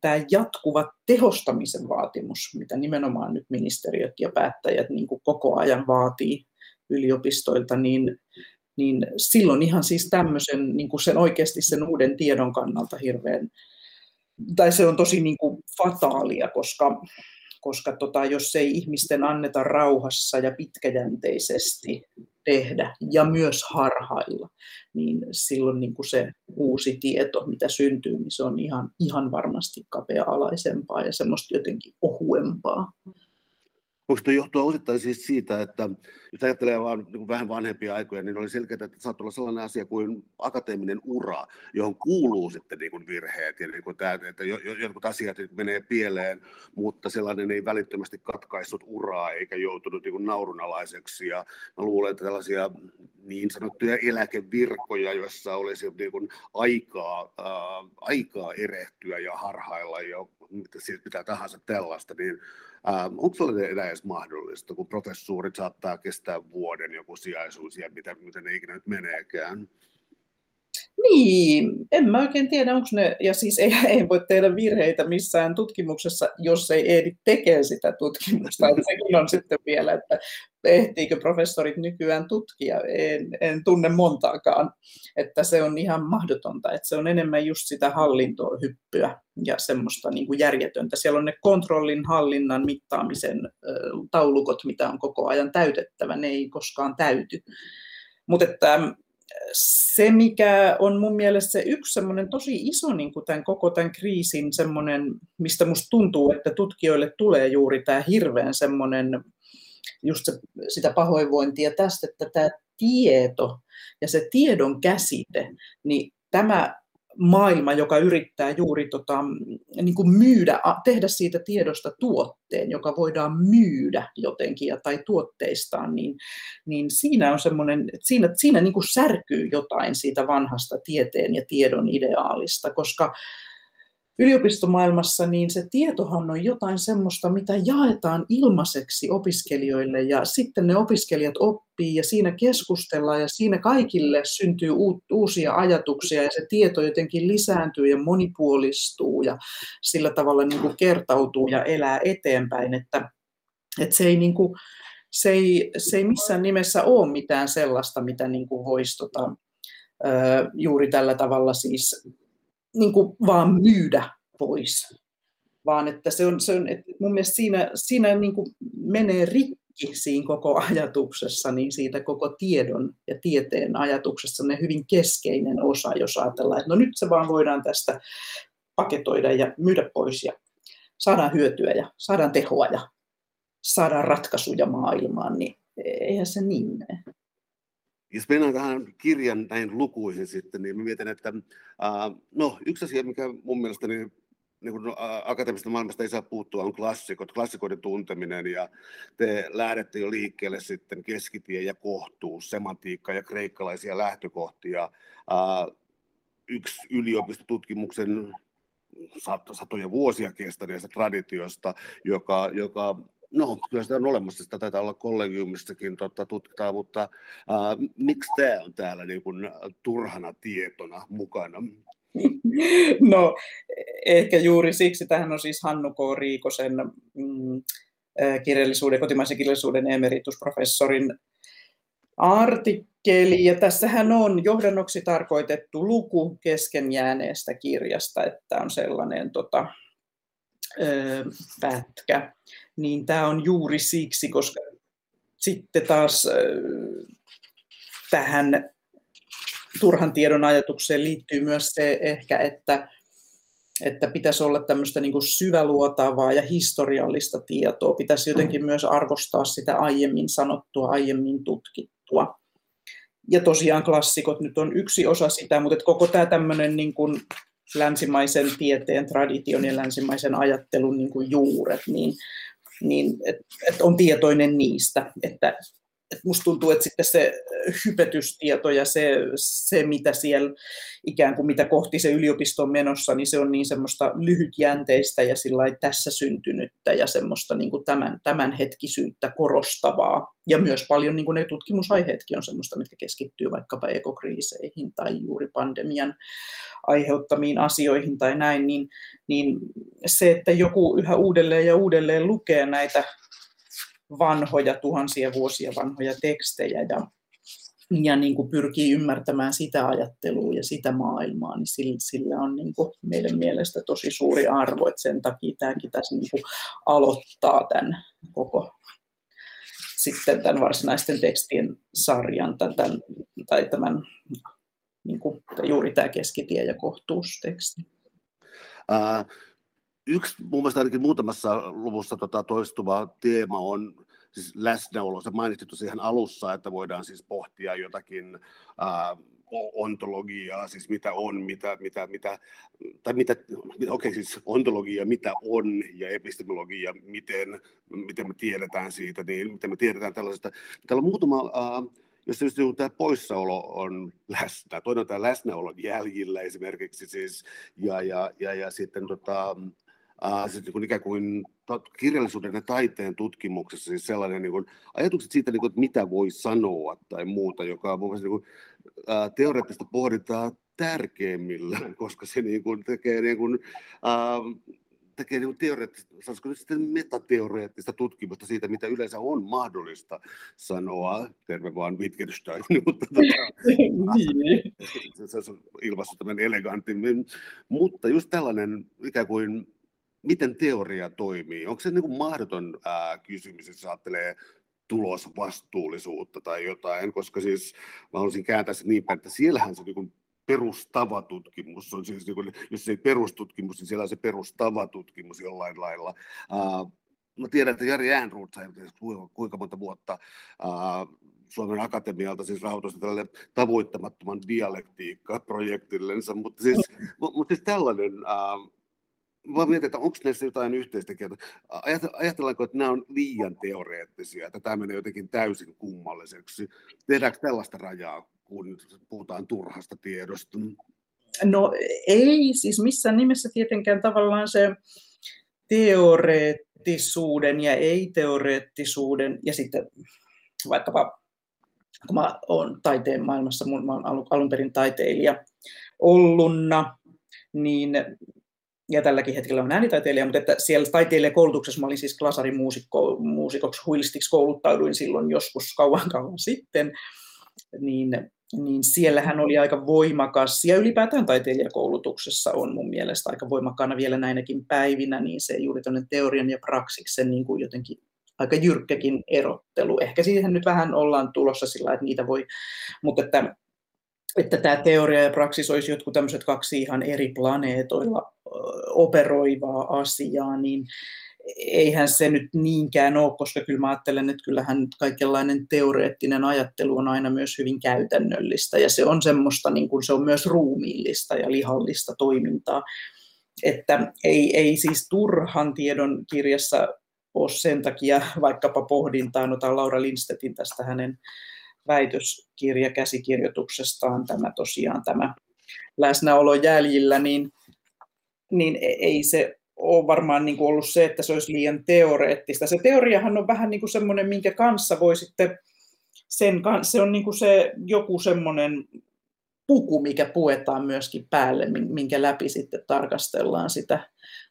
tämä jatkuva tehostamisen vaatimus, mitä nimenomaan nyt ministeriöt ja päättäjät niin kuin koko ajan vaatii yliopistoilta, niin, niin silloin ihan siis tämmöisen, niin kuin sen oikeasti sen uuden tiedon kannalta hirveän, tai se on tosi niin kuin fataalia, koska, koska tota, jos ei ihmisten anneta rauhassa ja pitkäjänteisesti tehdä ja myös harhailla, niin silloin niin kuin se uusi tieto, mitä syntyy, niin se on ihan, ihan varmasti kapea-alaisempaa ja semmoista jotenkin ohuempaa. Voiko tuo johtua osittain siis siitä, että jos ajattelee vaan niin vähän vanhempia aikoja, niin oli selkeää, että saattaa olla sellainen asia kuin akateeminen ura, johon kuuluu sitten niin kuin virheet ja niin kuin tämä, että jotkut asiat menee pieleen, mutta sellainen ei välittömästi katkaissut uraa eikä joutunut niin kuin naurunalaiseksi. Ja mä luulen, että tällaisia niin sanottuja eläkevirkoja, joissa olisi niin kuin aikaa, ää, aikaa erehtyä ja harhailla ja siis mitä tahansa tällaista, niin Ähm, onko sellainen enää edes mahdollista, kun professuurit saattaa kestää vuoden joku sijaisuus ja mitä, mitä ne ikinä nyt meneekään? Niin, en mä oikein tiedä, onko ne, ja siis ei, ei voi tehdä virheitä missään tutkimuksessa, jos ei ehdi tekee sitä tutkimusta. Sekin on sitten vielä, että ehtiikö professorit nykyään tutkia, en, en tunne montaakaan. Että se on ihan mahdotonta, että se on enemmän just sitä hallintoa hyppyä ja semmoista niin kuin järjetöntä. Siellä on ne kontrollin, hallinnan, mittaamisen taulukot, mitä on koko ajan täytettävä, ne ei koskaan täyty. Mutta että se, mikä on mun mielestä se yksi semmoinen tosi iso niin kuin tämän koko tämän kriisin semmoinen, mistä musta tuntuu, että tutkijoille tulee juuri tämä hirveän semmoinen, just se, sitä pahoinvointia tästä, että tämä tieto ja se tiedon käsite, niin tämä maailma, joka yrittää juuri tota, niin kuin myydä, tehdä siitä tiedosta tuotteen, joka voidaan myydä jotenkin ja, tai tuotteistaan, niin, niin siinä on semmoinen, että siinä, siinä niin kuin särkyy jotain siitä vanhasta tieteen ja tiedon ideaalista, koska yliopistomaailmassa, niin se tietohan on jotain semmoista, mitä jaetaan ilmaiseksi opiskelijoille. Ja sitten ne opiskelijat oppii ja siinä keskustellaan ja siinä kaikille syntyy uusia ajatuksia ja se tieto jotenkin lisääntyy ja monipuolistuu ja sillä tavalla niin kuin kertautuu ja elää eteenpäin, että, että se ei niin kuin, se ei, se ei missään nimessä ole mitään sellaista, mitä niin kuin voisi tota, juuri tällä tavalla siis niin kuin vaan myydä pois, vaan että se on, se on että mun mielestä siinä, siinä niin kuin menee rikki siinä koko ajatuksessa, niin siitä koko tiedon ja tieteen ajatuksessa ne hyvin keskeinen osa, jos ajatellaan, että no nyt se vaan voidaan tästä paketoida ja myydä pois ja saadaan hyötyä ja saadaan tehoa ja saadaan ratkaisuja maailmaan, niin eihän se niin mene. Jos mennään tähän kirjan näin lukuisin sitten, niin mietin, että äh, no, yksi asia, mikä mun mielestä niin niin kuin akateemisesta maailmasta ei saa puuttua, on klassikot, klassikoiden tunteminen, ja te lähdette jo liikkeelle sitten keskitie ja kohtuus, semantiikka ja kreikkalaisia lähtökohtia. Yksi yliopistotutkimuksen satoja vuosia kestäneestä traditiosta, joka, joka no kyllä sitä on olemassa, sitä taitaa olla kollegiumissakin tota, tutkitaan, mutta ää, miksi tämä on täällä niin kuin, turhana tietona mukana? No ehkä juuri siksi, tähän on siis Hannu K. Riikosen mm, kirjallisuuden, kotimaisen kirjallisuuden emeritusprofessorin artikkeli, ja tässähän on johdannoksi tarkoitettu luku kesken jääneestä kirjasta, että on sellainen tota, ö, pätkä, niin tämä on juuri siksi, koska sitten taas tähän turhan tiedon ajatukseen liittyy myös se ehkä, että, että pitäisi olla tämmöistä niin kuin syväluotavaa ja historiallista tietoa. Pitäisi jotenkin myös arvostaa sitä aiemmin sanottua, aiemmin tutkittua. Ja tosiaan klassikot nyt on yksi osa sitä, mutta koko tämä tämmöinen niin kuin länsimaisen tieteen tradition ja länsimaisen ajattelun niin kuin juuret, niin, niin et, et on tietoinen niistä, että että musta tuntuu, että sitten se hypetystieto ja se, se, mitä siellä ikään kuin mitä kohti se yliopisto on menossa, niin se on niin semmoista lyhytjänteistä ja sillä tässä syntynyttä ja semmoista niin kuin tämän, tämänhetkisyyttä korostavaa. Ja myös paljon niin kuin ne tutkimusaiheetkin on semmoista, mitkä keskittyy vaikkapa ekokriiseihin tai juuri pandemian aiheuttamiin asioihin tai näin, niin, niin se, että joku yhä uudelleen ja uudelleen lukee näitä vanhoja, tuhansia vuosia vanhoja tekstejä ja, ja niin kuin pyrkii ymmärtämään sitä ajattelua ja sitä maailmaa, niin sillä, sillä on niin kuin meidän mielestä tosi suuri arvo, että sen takia tämäkin tässä niin kuin aloittaa tämän koko sitten tämän varsinaisten tekstien sarjan tämän, tai tämän niin kuin, juuri tämä keskitie- ja kohtuusteksti. Uh, yksi mun mielestä ainakin muutamassa luvussa tota, toistuva teema on siis läsnäolo. Se mainitsit ihan alussa, että voidaan siis pohtia jotakin ää, ontologiaa, siis mitä on, mitä, mitä, mitä tai mitä, okei okay, siis ontologia, mitä on, ja epistemologia, miten, miten me tiedetään siitä, niin miten me tiedetään tällaisesta. Täällä on muutama ää, jos just tämä poissaolo on läsnä, toinen on tämä läsnäolo jäljillä esimerkiksi siis, ja, ja, ja, ja sitten tota, äh, siis niin kuin ikään kuin kirjallisuuden ja taiteen tutkimuksessa siis sellainen niin kuin, ajatukset siitä, niin kuin, että mitä voi sanoa tai muuta, joka on mun mielestä niin kuin, äh, teoreettista pohdintaa tärkeimmillä, koska se niin kuin, tekee niin kuin, äh, tekee niin teoreettista, nyt sitten metateoreettista tutkimusta siitä, mitä yleensä on mahdollista sanoa, terve vaan Wittgenstein, mutta tota, niin. se on ilmassa tämmöinen elegantimmin, mutta just tällainen ikään kuin miten teoria toimii? Onko se niin kuin mahdoton ää, kysymys, jos ajattelee tulosvastuullisuutta tai jotain, koska siis mä haluaisin kääntää se niin päin, että siellähän se niin perustava tutkimus on siis, niin kuin, jos ei perustutkimus, niin siellä on se perustava tutkimus jollain lailla. Uh, mä tiedän, että Jari Äänruut sai kuinka monta vuotta uh, Suomen Akatemialta siis rahoitusta tälle tavoittamattoman dialektiikka-projektillensa, mutta siis, mutta siis tällainen uh, vaan mietin, että onko näissä jotain yhteistä kieltä. Ajatellaanko, että nämä on liian teoreettisia, että tämä menee jotenkin täysin kummalliseksi? Tehdäänkö tällaista rajaa, kun puhutaan turhasta tiedosta? No ei, siis missään nimessä tietenkään tavallaan se teoreettisuuden ja ei-teoreettisuuden ja sitten vaikkapa kun mä olen taiteen maailmassa, mä olen alun perin taiteilija ollunna, niin ja tälläkin hetkellä on äänitaiteilija, mutta että siellä taiteilijakoulutuksessa mä olin siis muusikoksi huilistiksi kouluttauduin silloin joskus kauan kauan sitten, niin, niin siellähän oli aika voimakas, ja ylipäätään taiteilijakoulutuksessa on mun mielestä aika voimakkaana vielä näinäkin päivinä, niin se juuri tuonne teorian ja praksiksen niin kuin jotenkin aika jyrkkäkin erottelu. Ehkä siihen nyt vähän ollaan tulossa sillä, että niitä voi, mutta että että tämä teoria ja praksis olisi jotkut tämmöiset kaksi ihan eri planeetoilla operoivaa asiaa, niin eihän se nyt niinkään ole, koska kyllä mä ajattelen, että kyllähän kaikenlainen teoreettinen ajattelu on aina myös hyvin käytännöllistä ja se on semmoista, niin kuin se on myös ruumiillista ja lihallista toimintaa. että ei, ei siis turhan tiedon kirjassa ole sen takia vaikkapa pohdintaan, otan Laura Lindstedtin tästä hänen väitöskirja käsikirjoituksestaan tämä tosiaan tämä läsnäolo jäljillä, niin, niin e, ei se ole varmaan niin kuin ollut se, että se olisi liian teoreettista. Se teoriahan on vähän niin kuin semmoinen, minkä kanssa voi sitten, sen kanssa, se on niin kuin se joku semmoinen puku, mikä puetaan myöskin päälle, minkä läpi sitten tarkastellaan sitä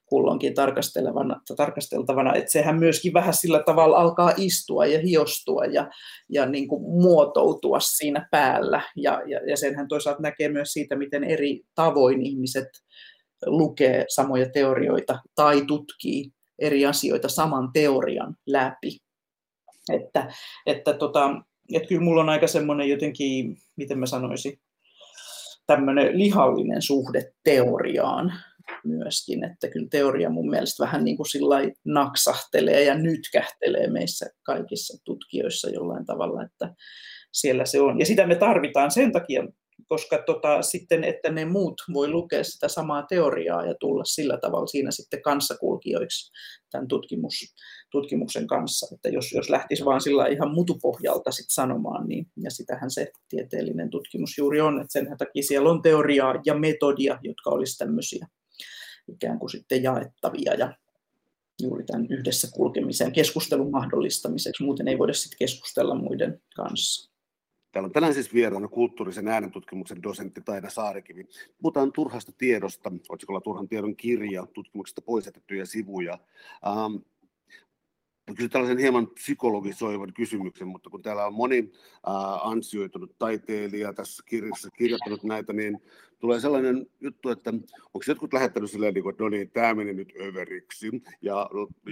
kulloinkin tarkasteltavana, tarkasteltavana, että sehän myöskin vähän sillä tavalla alkaa istua ja hiostua ja, ja niin kuin muotoutua siinä päällä. Ja, ja, ja senhän toisaalta näkee myös siitä, miten eri tavoin ihmiset lukee samoja teorioita tai tutkii eri asioita saman teorian läpi. Että, että, tota, että kyllä mulla on aika semmoinen jotenkin, miten mä sanoisin, tämmöinen lihallinen suhde teoriaan myöskin, että kyllä teoria mun mielestä vähän niin kuin sillä naksahtelee ja nytkähtelee meissä kaikissa tutkijoissa jollain tavalla, että siellä se on. Ja sitä me tarvitaan sen takia koska tota, sitten, että ne muut voi lukea sitä samaa teoriaa ja tulla sillä tavalla siinä sitten kanssakulkijoiksi tämän tutkimus, tutkimuksen kanssa. Että jos, jos lähtisi vaan sillä ihan mutupohjalta sit sanomaan, niin, ja sitähän se tieteellinen tutkimus juuri on, että sen takia siellä on teoriaa ja metodia, jotka olisi tämmöisiä ikään kuin sitten jaettavia ja juuri tämän yhdessä kulkemisen keskustelun mahdollistamiseksi. Muuten ei voida sitten keskustella muiden kanssa. Täällä on tänään siis vieraana kulttuurisen äänentutkimuksen dosentti Taina Saarikivi. Puhutaan turhasta tiedosta, otsikolla Turhan tiedon kirja, tutkimuksesta poistettuja sivuja. Ähm, kysyn tällaisen hieman psykologisoivan kysymyksen, mutta kun täällä on moni äh, ansioitunut taiteilija tässä kirjassa kirjoittanut näitä, niin tulee sellainen juttu, että onko jotkut lähettänyt silleen, niin kuin, että no niin, tämä meni nyt överiksi, ja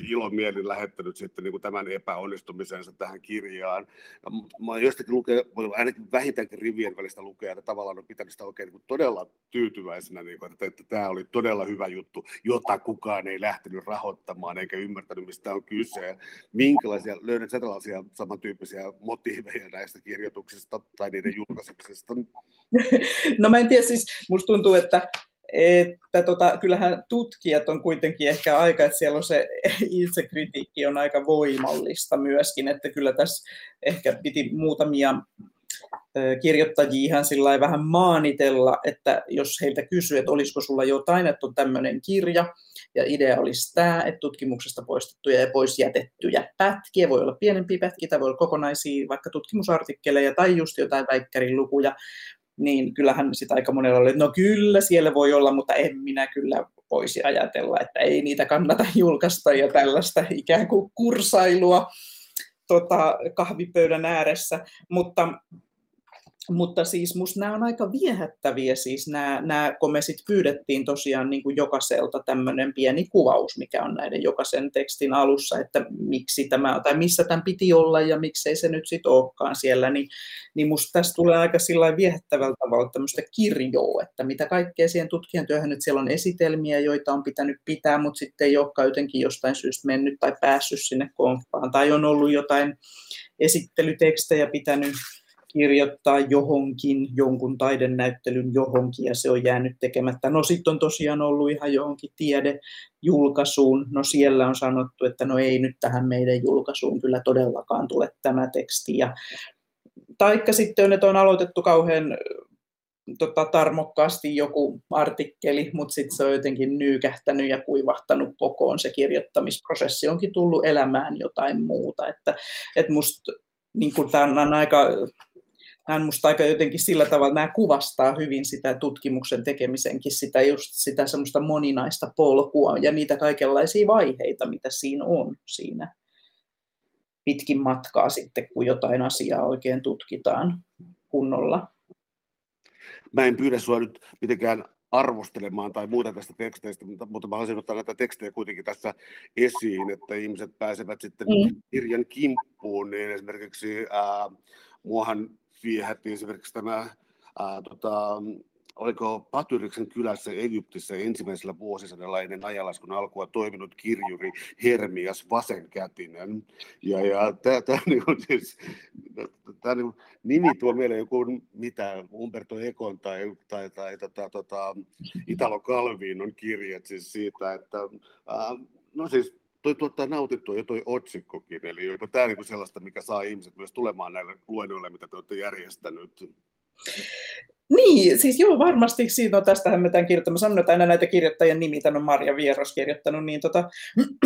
ilomielin lähettänyt sitten niin kuin tämän epäonnistumisensa tähän kirjaan. Ja mä jostakin lukea, ainakin vähintäänkin rivien välistä lukea, että tavallaan on pitänyt sitä oikein niin todella tyytyväisenä, niin kuin, että, että tämä oli todella hyvä juttu, jota kukaan ei lähtenyt rahoittamaan eikä ymmärtänyt, mistä on kyse. Minkälaisia, löydät tällaisia samantyyppisiä motiiveja näistä kirjoituksista tai niiden julkaisemisesta? No mä en tiedä, siis musta tuntuu, että, että tota, kyllähän tutkijat on kuitenkin ehkä aika, että siellä on se itsekritiikki on aika voimallista myöskin, että kyllä tässä ehkä piti muutamia kirjoittajia ihan sillä vähän maanitella, että jos heiltä kysyy, että olisiko sulla jotain, että on tämmöinen kirja, ja idea olisi tämä, että tutkimuksesta poistettuja ja pois jätettyjä pätkiä, voi olla pienempiä pätkiä, tai voi olla kokonaisia vaikka tutkimusartikkeleja tai just jotain väikkärin lukuja, niin kyllähän sitä aika monella oli, että no kyllä siellä voi olla, mutta en minä kyllä voisi ajatella, että ei niitä kannata julkaista ja tällaista ikään kuin kursailua tota, kahvipöydän ääressä, mutta mutta siis musta nämä on aika viehättäviä, siis nämä, nämä kun me sit pyydettiin tosiaan niin kuin jokaiselta tämmöinen pieni kuvaus, mikä on näiden jokaisen tekstin alussa, että miksi tämä, tai missä tämän piti olla ja miksei se nyt sitten olekaan siellä, niin, niin musta tässä tulee aika sillä viehättävällä tavalla tämmöistä kirjoa, että mitä kaikkea siihen tutkijan työhön, että siellä on esitelmiä, joita on pitänyt pitää, mutta sitten ei olekaan jotenkin jostain syystä mennyt tai päässyt sinne konfaan, tai on ollut jotain esittelytekstejä pitänyt kirjoittaa johonkin, jonkun taidenäyttelyn johonkin, ja se on jäänyt tekemättä. No sitten on tosiaan ollut ihan johonkin tiedejulkaisuun, no siellä on sanottu, että no ei nyt tähän meidän julkaisuun kyllä todellakaan tule tämä teksti, ja taikka sitten että on aloitettu kauhean tota, tarmokkaasti joku artikkeli, mutta sitten se on jotenkin nyykähtänyt ja kuivahtanut kokoon. Se kirjoittamisprosessi onkin tullut elämään jotain muuta. Että, että musta niin tämä on aika nämä on minusta aika jotenkin sillä tavalla, nämä kuvastaa hyvin sitä tutkimuksen tekemisenkin, sitä just sitä semmoista moninaista polkua ja niitä kaikenlaisia vaiheita, mitä siinä on siinä pitkin matkaa sitten, kun jotain asiaa oikein tutkitaan kunnolla. Mä en pyydä sinua nyt mitenkään arvostelemaan tai muuta tästä teksteistä, mutta, mutta mä haluaisin ottaa näitä tekstejä kuitenkin tässä esiin, että ihmiset pääsevät sitten mm. kirjan kimppuun, niin esimerkiksi ää, muahan viehätti esimerkiksi tämä ää, tota, oliko Patyriksen kylässä Egyptissä ensimmäisellä vuosisadalla ennen ajalaskun alkua toiminut kirjuri Hermias Vasenkätinen. Ja, ja tämä niin siis, niin nimi tuo mieleen joku mitä Umberto Econ tai, tai, tai tota, tota, Italo Calvinon kirjat siis siitä, että äh, no siis toi tuottaa nautittua jo toi otsikkokin, eli onko tämä niin sellaista, mikä saa ihmiset myös tulemaan näille luennoille, mitä te olette järjestänyt? Niin, siis joo, varmasti siitä on, tästähän me tämän kirjoittamme, sanon, että aina näitä kirjoittajien nimi, on Marja Vieros kirjoittanut, niin tota,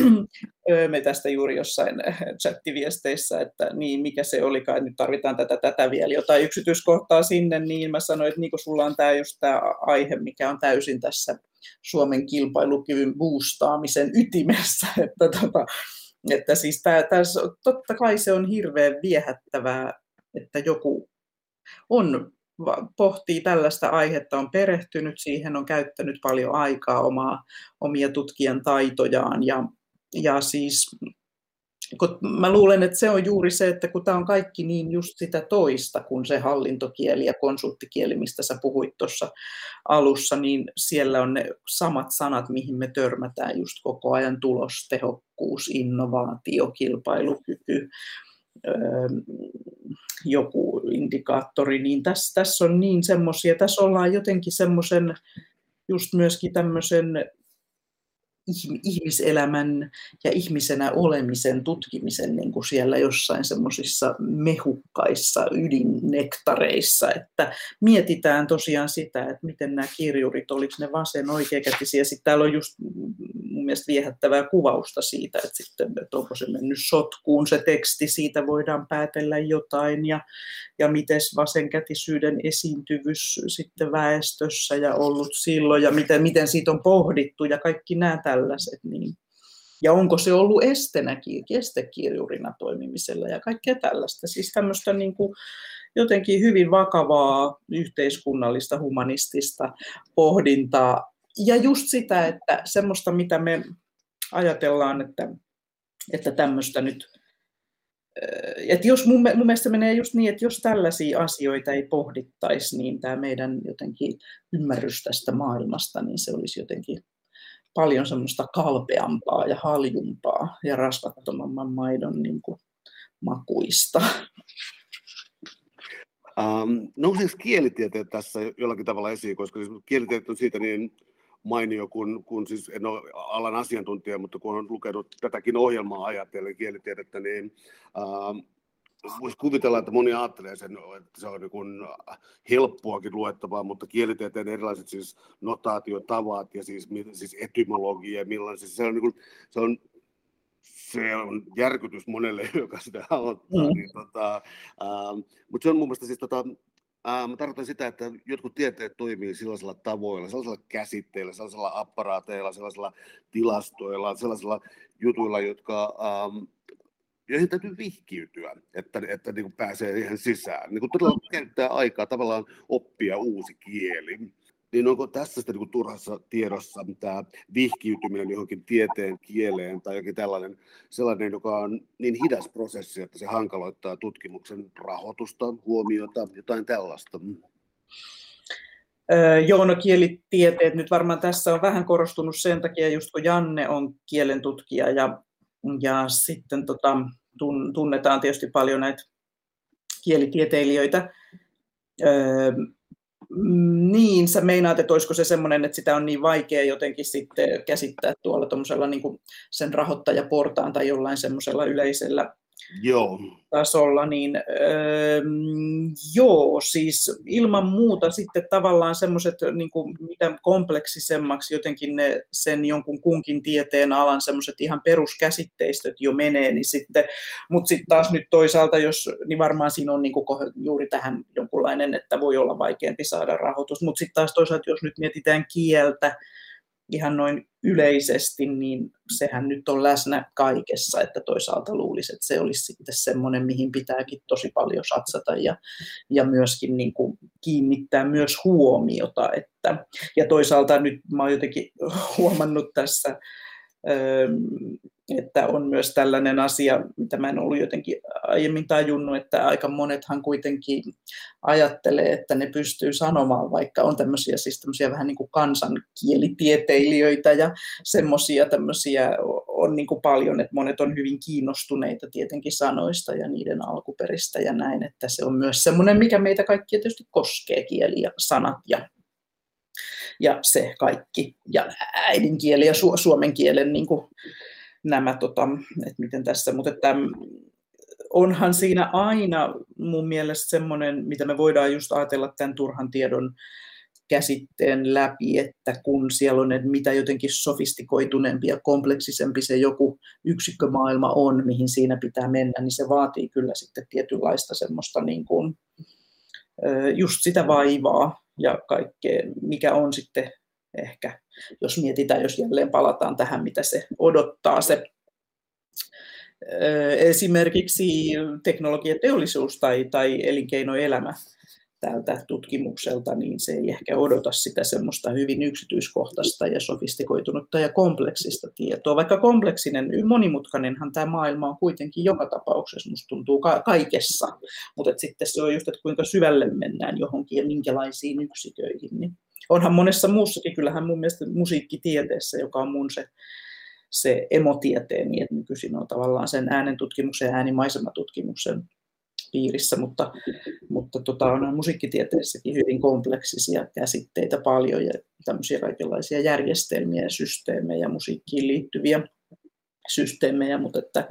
me tästä juuri jossain chattiviesteissä, että niin, mikä se olikaan, nyt tarvitaan tätä, tätä vielä, jotain yksityiskohtaa sinne, niin mä sanoin, että niin sulla on tämä just tämä aihe, mikä on täysin tässä Suomen kilpailukyvyn boostaamisen ytimessä, että, tota, että siis tämä, tässä, totta kai se on hirveän viehättävää, että joku on pohtii tällaista aihetta, on perehtynyt siihen, on käyttänyt paljon aikaa omaa, omia tutkijan taitojaan ja, ja siis kun mä luulen, että se on juuri se, että kun tämä on kaikki niin just sitä toista kuin se hallintokieli ja konsulttikieli, mistä sä puhuit tuossa alussa, niin siellä on ne samat sanat, mihin me törmätään just koko ajan tulos, tehokkuus, innovaatio, kilpailukyky, joku indikaattori, niin tässä, tässä on niin semmoisia, tässä ollaan jotenkin semmoisen just myöskin tämmöisen ihmiselämän ja ihmisenä olemisen tutkimisen niin kuin siellä jossain semmoisissa mehukkaissa ydinnektareissa, että mietitään tosiaan sitä, että miten nämä kirjurit, oliko ne vasen oikeakätisiä. Sitten täällä on just mun mielestä viehättävää kuvausta siitä, että, sitten, että onko se mennyt sotkuun se teksti, siitä voidaan päätellä jotain ja, ja miten vasenkätisyyden esiintyvyys sitten väestössä ja ollut silloin ja miten, miten siitä on pohdittu ja kaikki nämä tällaiset. Niin. Ja onko se ollut estenä, estekirjurina toimimisella ja kaikkea tällaista. Siis tämmöistä niin kuin jotenkin hyvin vakavaa yhteiskunnallista, humanistista pohdintaa. Ja just sitä, että semmoista, mitä me ajatellaan, että, että tämmöistä nyt että jos mun, mun mielestä menee just niin, että jos tällaisia asioita ei pohdittaisi, niin tämä meidän jotenkin ymmärrys tästä maailmasta, niin se olisi jotenkin paljon semmoista kalpeampaa ja haljumpaa ja rasvattomamman maidon niin kuin, makuista. Um, nouseeko kielitieteet tässä jollakin tavalla esiin, koska siis kielitieteet on siitä niin mainio, kun, kun siis en ole alan asiantuntija, mutta kun olen lukenut tätäkin ohjelmaa ajatellen kielitiedettä, niin uh, voisi kuvitella, että moni ajattelee sen, että se on niin helppoakin luettavaa, mutta kielitieteen erilaiset siis notaatiotavat ja siis, siis etymologia, millainen, siis se on, niin kuin, se on se on järkytys monelle, joka sitä aloittaa. Mm. Niin, tota, äh, mutta se on mun mielestä siis tota, äh, mä tarkoitan sitä, että jotkut tieteet toimii sellaisilla tavoilla, sellaisilla käsitteillä, sellaisilla apparaateilla, sellaisilla tilastoilla, sellaisilla jutuilla, jotka ähm, joihin täytyy vihkiytyä, että, että niin kuin pääsee ihan sisään. Niin kuin todella käyttää aikaa tavallaan oppia uusi kieli. Niin onko tässä sitten niin turhassa tiedossa tämä vihkiytyminen johonkin tieteen kieleen tai jokin tällainen sellainen, joka on niin hidas prosessi, että se hankaloittaa tutkimuksen rahoitusta, huomiota, jotain tällaista? Joo, no kielitieteet nyt varmaan tässä on vähän korostunut sen takia, just kun Janne on kielen tutkija ja, ja sitten tota, tunnetaan tietysti paljon näitä kielitieteilijöitä. Öö, niin, sä meinaat, että olisiko se semmoinen, että sitä on niin vaikea jotenkin sitten käsittää tuolla niin sen rahoittajaportaan tai jollain semmoisella yleisellä Joo. tasolla, niin öö, joo, siis ilman muuta sitten tavallaan semmoiset niin mitä kompleksisemmaksi jotenkin ne sen jonkun kunkin tieteen alan semmoiset ihan peruskäsitteistöt jo menee, niin sitten, mutta sitten taas nyt toisaalta, jos, niin varmaan siinä on niin kuin juuri tähän jonkunlainen, että voi olla vaikeampi saada rahoitus, mutta sitten taas toisaalta, jos nyt mietitään kieltä, ihan noin yleisesti, niin sehän nyt on läsnä kaikessa, että toisaalta luulisi, että se olisi sitten semmoinen, mihin pitääkin tosi paljon satsata ja, ja myöskin niin kuin kiinnittää myös huomiota. Että, ja toisaalta nyt mä oon jotenkin huomannut tässä että on myös tällainen asia, mitä mä en ollut jotenkin aiemmin tajunnut, että aika monethan kuitenkin ajattelee, että ne pystyy sanomaan, vaikka on tämmöisiä, siis tämmöisiä vähän niin kuin kansankielitieteilijöitä ja semmoisia tämmöisiä on niin kuin paljon, että monet on hyvin kiinnostuneita tietenkin sanoista ja niiden alkuperistä ja näin, että se on myös semmoinen, mikä meitä kaikkia tietysti koskee, kieli ja sanat ja ja se kaikki, ja äidinkieli ja su- suomen kielen niin kuin, nämä, tota, että miten tässä, mutta että onhan siinä aina mun mielestä semmoinen, mitä me voidaan just ajatella tämän turhan tiedon käsitteen läpi, että kun siellä on mitä jotenkin sofistikoituneempi ja kompleksisempi se joku yksikkömaailma on, mihin siinä pitää mennä, niin se vaatii kyllä sitten tietynlaista semmoista niin kuin, just sitä vaivaa ja kaikkea, mikä on sitten ehkä, jos mietitään, jos jälleen palataan tähän, mitä se odottaa se esimerkiksi teknologiateollisuus tai, tai elinkeinoelämä tältä tutkimukselta, niin se ei ehkä odota sitä semmoista hyvin yksityiskohtaista ja sofistikoitunutta ja kompleksista tietoa. Vaikka kompleksinen, monimutkainenhan tämä maailma on kuitenkin joka tapauksessa, musta tuntuu ka- kaikessa, mutta sitten se on just, että kuinka syvälle mennään johonkin ja minkälaisiin yksiköihin. Niin onhan monessa muussakin, kyllähän mun mielestä musiikkitieteessä, joka on mun se, se emotieteeni, että nykyisin on tavallaan sen äänentutkimuksen ja äänimaisematutkimuksen piirissä, mutta, mutta tota, on musiikkitieteessäkin hyvin kompleksisia käsitteitä paljon ja tämmöisiä kaikenlaisia järjestelmiä ja systeemejä, musiikkiin liittyviä systeemejä, mutta että,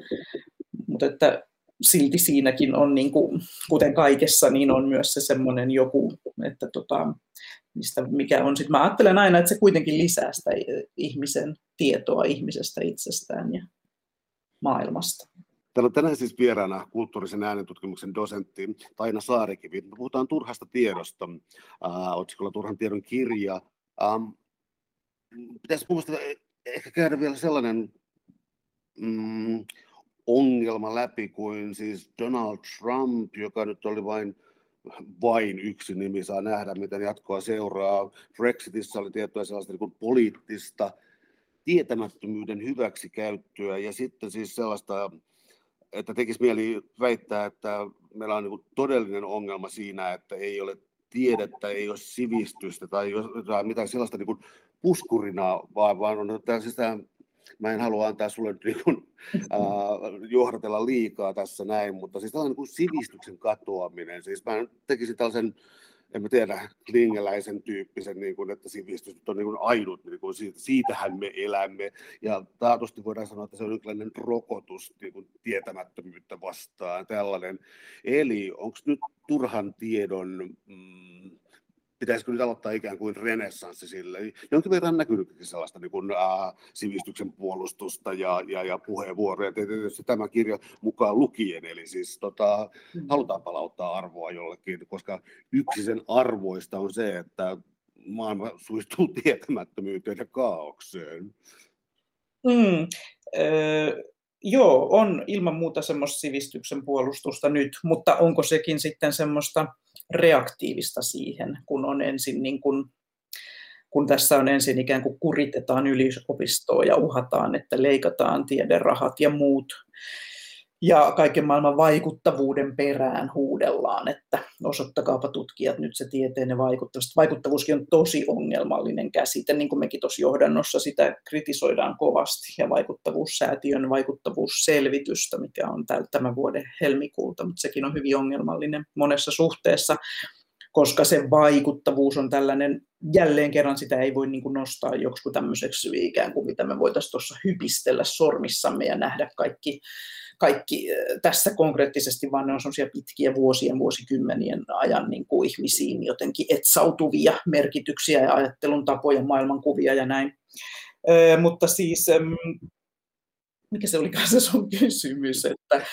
mutta että silti siinäkin on, niin kuin, kuten kaikessa, niin on myös se semmoinen joku, että tota, mistä, mikä on sitten, mä ajattelen aina, että se kuitenkin lisää sitä ihmisen tietoa ihmisestä itsestään ja maailmasta. Täällä on tänään siis vieraana kulttuurisen äänentutkimuksen dosentti Taina Saarikivi. Me puhutaan turhasta tiedosta, äh, otsikolla Turhan tiedon kirja. Ähm, pitäisi mielestä ehkä käydä vielä sellainen mm, ongelma läpi kuin siis Donald Trump, joka nyt oli vain vain yksi nimi saa nähdä, miten jatkoa seuraa. Brexitissä oli tietoa sellaista niin poliittista tietämättömyyden hyväksikäyttöä ja sitten siis sellaista että tekisi mieli väittää, että meillä on niin todellinen ongelma siinä, että ei ole tiedettä, ei ole sivistystä tai mitään sellaista niin puskurina, vaan, vaan on tämä, siis mä en halua antaa sulle niin kuin, ää, johdatella liikaa tässä näin, mutta siis tällainen niin sivistyksen katoaminen, siis mä tekisin tällaisen en mä tiedä, klingeläisen tyyppisen, niin kuin, että sivistys on niin kuin ainut, niin kuin siitä, siitähän me elämme. Ja taatusti voidaan sanoa, että se on jonkinlainen rokotus niin kuin tietämättömyyttä vastaan, tällainen. Eli onko nyt turhan tiedon mm, pitäisikö nyt aloittaa ikään kuin renessanssi sille. Jonkin verran näkynytkin sellaista niin kuin, ää, sivistyksen puolustusta ja, ja, ja puheenvuoroja, tietysti tämä kirja mukaan lukien, eli siis tota, mm. halutaan palauttaa arvoa jollekin, koska yksi sen arvoista on se, että maailma suistuu tietämättömyyteen ja kaaukseen. Mm, öö, joo, on ilman muuta semmoista sivistyksen puolustusta nyt, mutta onko sekin sitten semmoista reaktiivista siihen, kun on ensin niin kuin, kun tässä on ensin ikään kuin kuritetaan yliopistoa ja uhataan, että leikataan tiederahat ja muut. Ja kaiken maailman vaikuttavuuden perään huudellaan, että osoittakaapa tutkijat nyt se tieteenne vaikuttavuus. Vaikuttavuuskin on tosi ongelmallinen käsite, niin kuin mekin tuossa johdannossa sitä kritisoidaan kovasti, ja vaikuttavuussäätiön vaikuttavuusselvitystä, mikä on tämän vuoden helmikuulta, mutta sekin on hyvin ongelmallinen monessa suhteessa, koska se vaikuttavuus on tällainen, jälleen kerran sitä ei voi niin kuin nostaa joksikin tämmöiseksi ikään kuin mitä me voitaisiin tuossa hypistellä sormissamme ja nähdä kaikki kaikki tässä konkreettisesti, vaan ne on sellaisia pitkiä vuosien, vuosikymmenien ajan niin kuin ihmisiin jotenkin etsautuvia merkityksiä ja ajattelun tapoja, maailmankuvia ja näin. Ö, mutta siis, mikä se oli se sun kysymys? Että,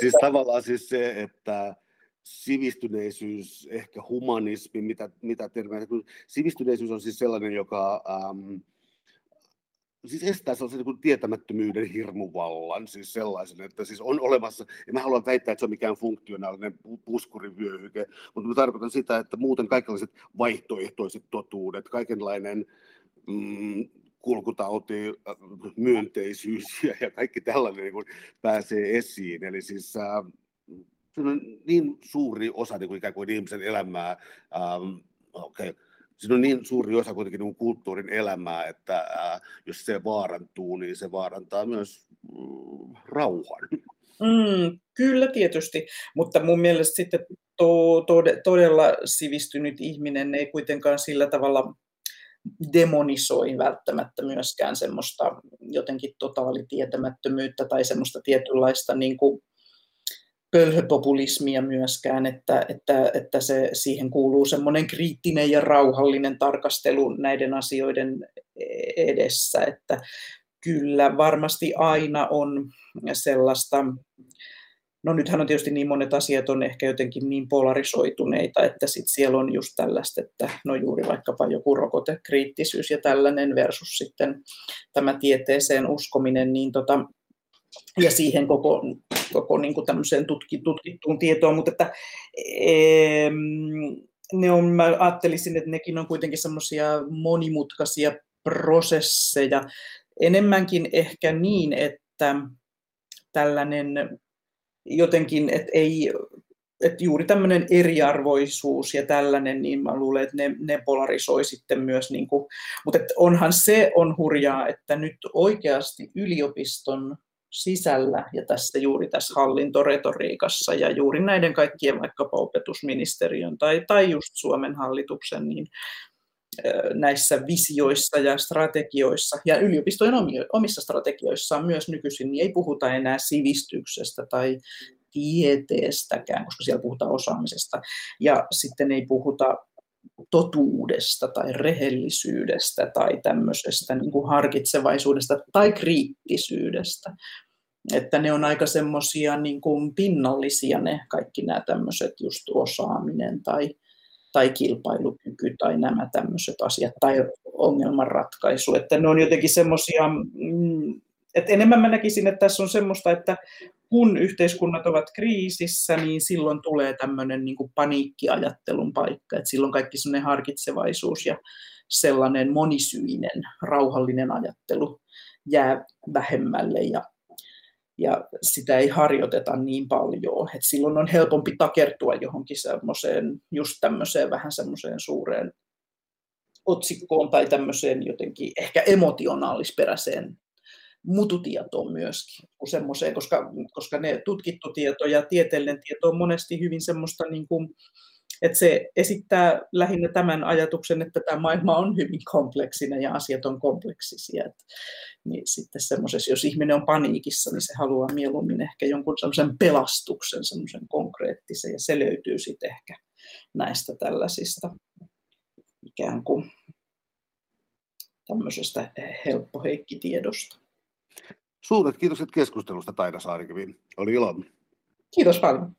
siis tavallaan siis se, että sivistyneisyys, ehkä humanismi, mitä, mitä termejä, sivistyneisyys on siis sellainen, joka ähm, siis estää sellaisen niin tietämättömyyden hirmuvallan, siis sellaisen, että siis on olemassa, ja mä haluan väittää, että se on mikään funktionaalinen puskurivyöhyke, mutta mä tarkoitan sitä, että muuten kaikenlaiset vaihtoehtoiset totuudet, kaikenlainen mm, kulkutauti, myönteisyys ja kaikki tällainen niin pääsee esiin. Eli siis äh, se on niin suuri osa niin kuin ikään kuin ihmisen elämää, ähm, okay, siinä on niin suuri osa kuitenkin niin kulttuurin elämää, että äh, jos se vaarantuu, niin se vaarantaa myös äh, rauhan. Mm, kyllä tietysti, mutta mun mielestä sitten to, to, todella sivistynyt ihminen ei kuitenkaan sillä tavalla demonisoi välttämättä myöskään semmoista jotenkin totaalitietämättömyyttä tai semmoista tietynlaista niin kuin pölhöpopulismia myöskään, että, että, että se, siihen kuuluu semmoinen kriittinen ja rauhallinen tarkastelu näiden asioiden edessä, että kyllä varmasti aina on sellaista, no nythän on tietysti niin monet asiat on ehkä jotenkin niin polarisoituneita, että sit siellä on just tällaista, että no juuri vaikkapa joku rokotekriittisyys ja tällainen versus sitten tämä tieteeseen uskominen, niin tota, ja siihen koko, koko niin kuin tutkittuun tietoon, mutta että ne on, mä ajattelisin, että nekin on kuitenkin semmoisia monimutkaisia prosesseja, enemmänkin ehkä niin, että tällainen jotenkin, että ei, että juuri tämmöinen eriarvoisuus ja tällainen, niin mä luulen, että ne, ne polarisoi sitten myös, niin kuin, mutta onhan se on hurjaa, että nyt oikeasti yliopiston sisällä ja tässä juuri tässä hallintoretoriikassa ja juuri näiden kaikkien vaikkapa opetusministeriön tai, tai just Suomen hallituksen, niin näissä visioissa ja strategioissa ja yliopistojen omissa strategioissaan myös nykyisin, niin ei puhuta enää sivistyksestä tai tieteestäkään, koska siellä puhutaan osaamisesta. Ja sitten ei puhuta totuudesta tai rehellisyydestä tai tämmöisestä niin kuin harkitsevaisuudesta tai kriittisyydestä. Että ne on aika semmoisia niin kuin pinnallisia ne kaikki nämä tämmöiset just osaaminen tai, tai kilpailukyky tai nämä tämmöiset asiat tai ongelmanratkaisu. Että ne on jotenkin semmoisia, mm, että enemmän mä näkisin, että tässä on semmoista, että kun yhteiskunnat ovat kriisissä, niin silloin tulee tämmöinen niin kuin paniikkiajattelun paikka, että silloin kaikki semmoinen harkitsevaisuus ja sellainen monisyinen, rauhallinen ajattelu jää vähemmälle ja, ja sitä ei harjoiteta niin paljon. että silloin on helpompi takertua johonkin semmoiseen, just tämmöiseen vähän semmoiseen suureen otsikkoon tai tämmöiseen jotenkin ehkä emotionaalisperäiseen mututietoon myöskin semmoiseen, koska, koska ne tutkittu tieto ja tieteellinen tieto on monesti hyvin semmoista, niin kuin, että se esittää lähinnä tämän ajatuksen, että tämä maailma on hyvin kompleksinen ja asiat on kompleksisia. Et, niin sitten semmoisessa, jos ihminen on paniikissa, niin se haluaa mieluummin ehkä jonkun semmoisen pelastuksen, semmoisen konkreettisen, ja se löytyy sitten ehkä näistä tällaisista ikään kuin tämmöisestä helppoheikkitiedosta. Suuret kiitokset keskustelusta Taida Saarikivi. Oli ilo. Kiitos paljon.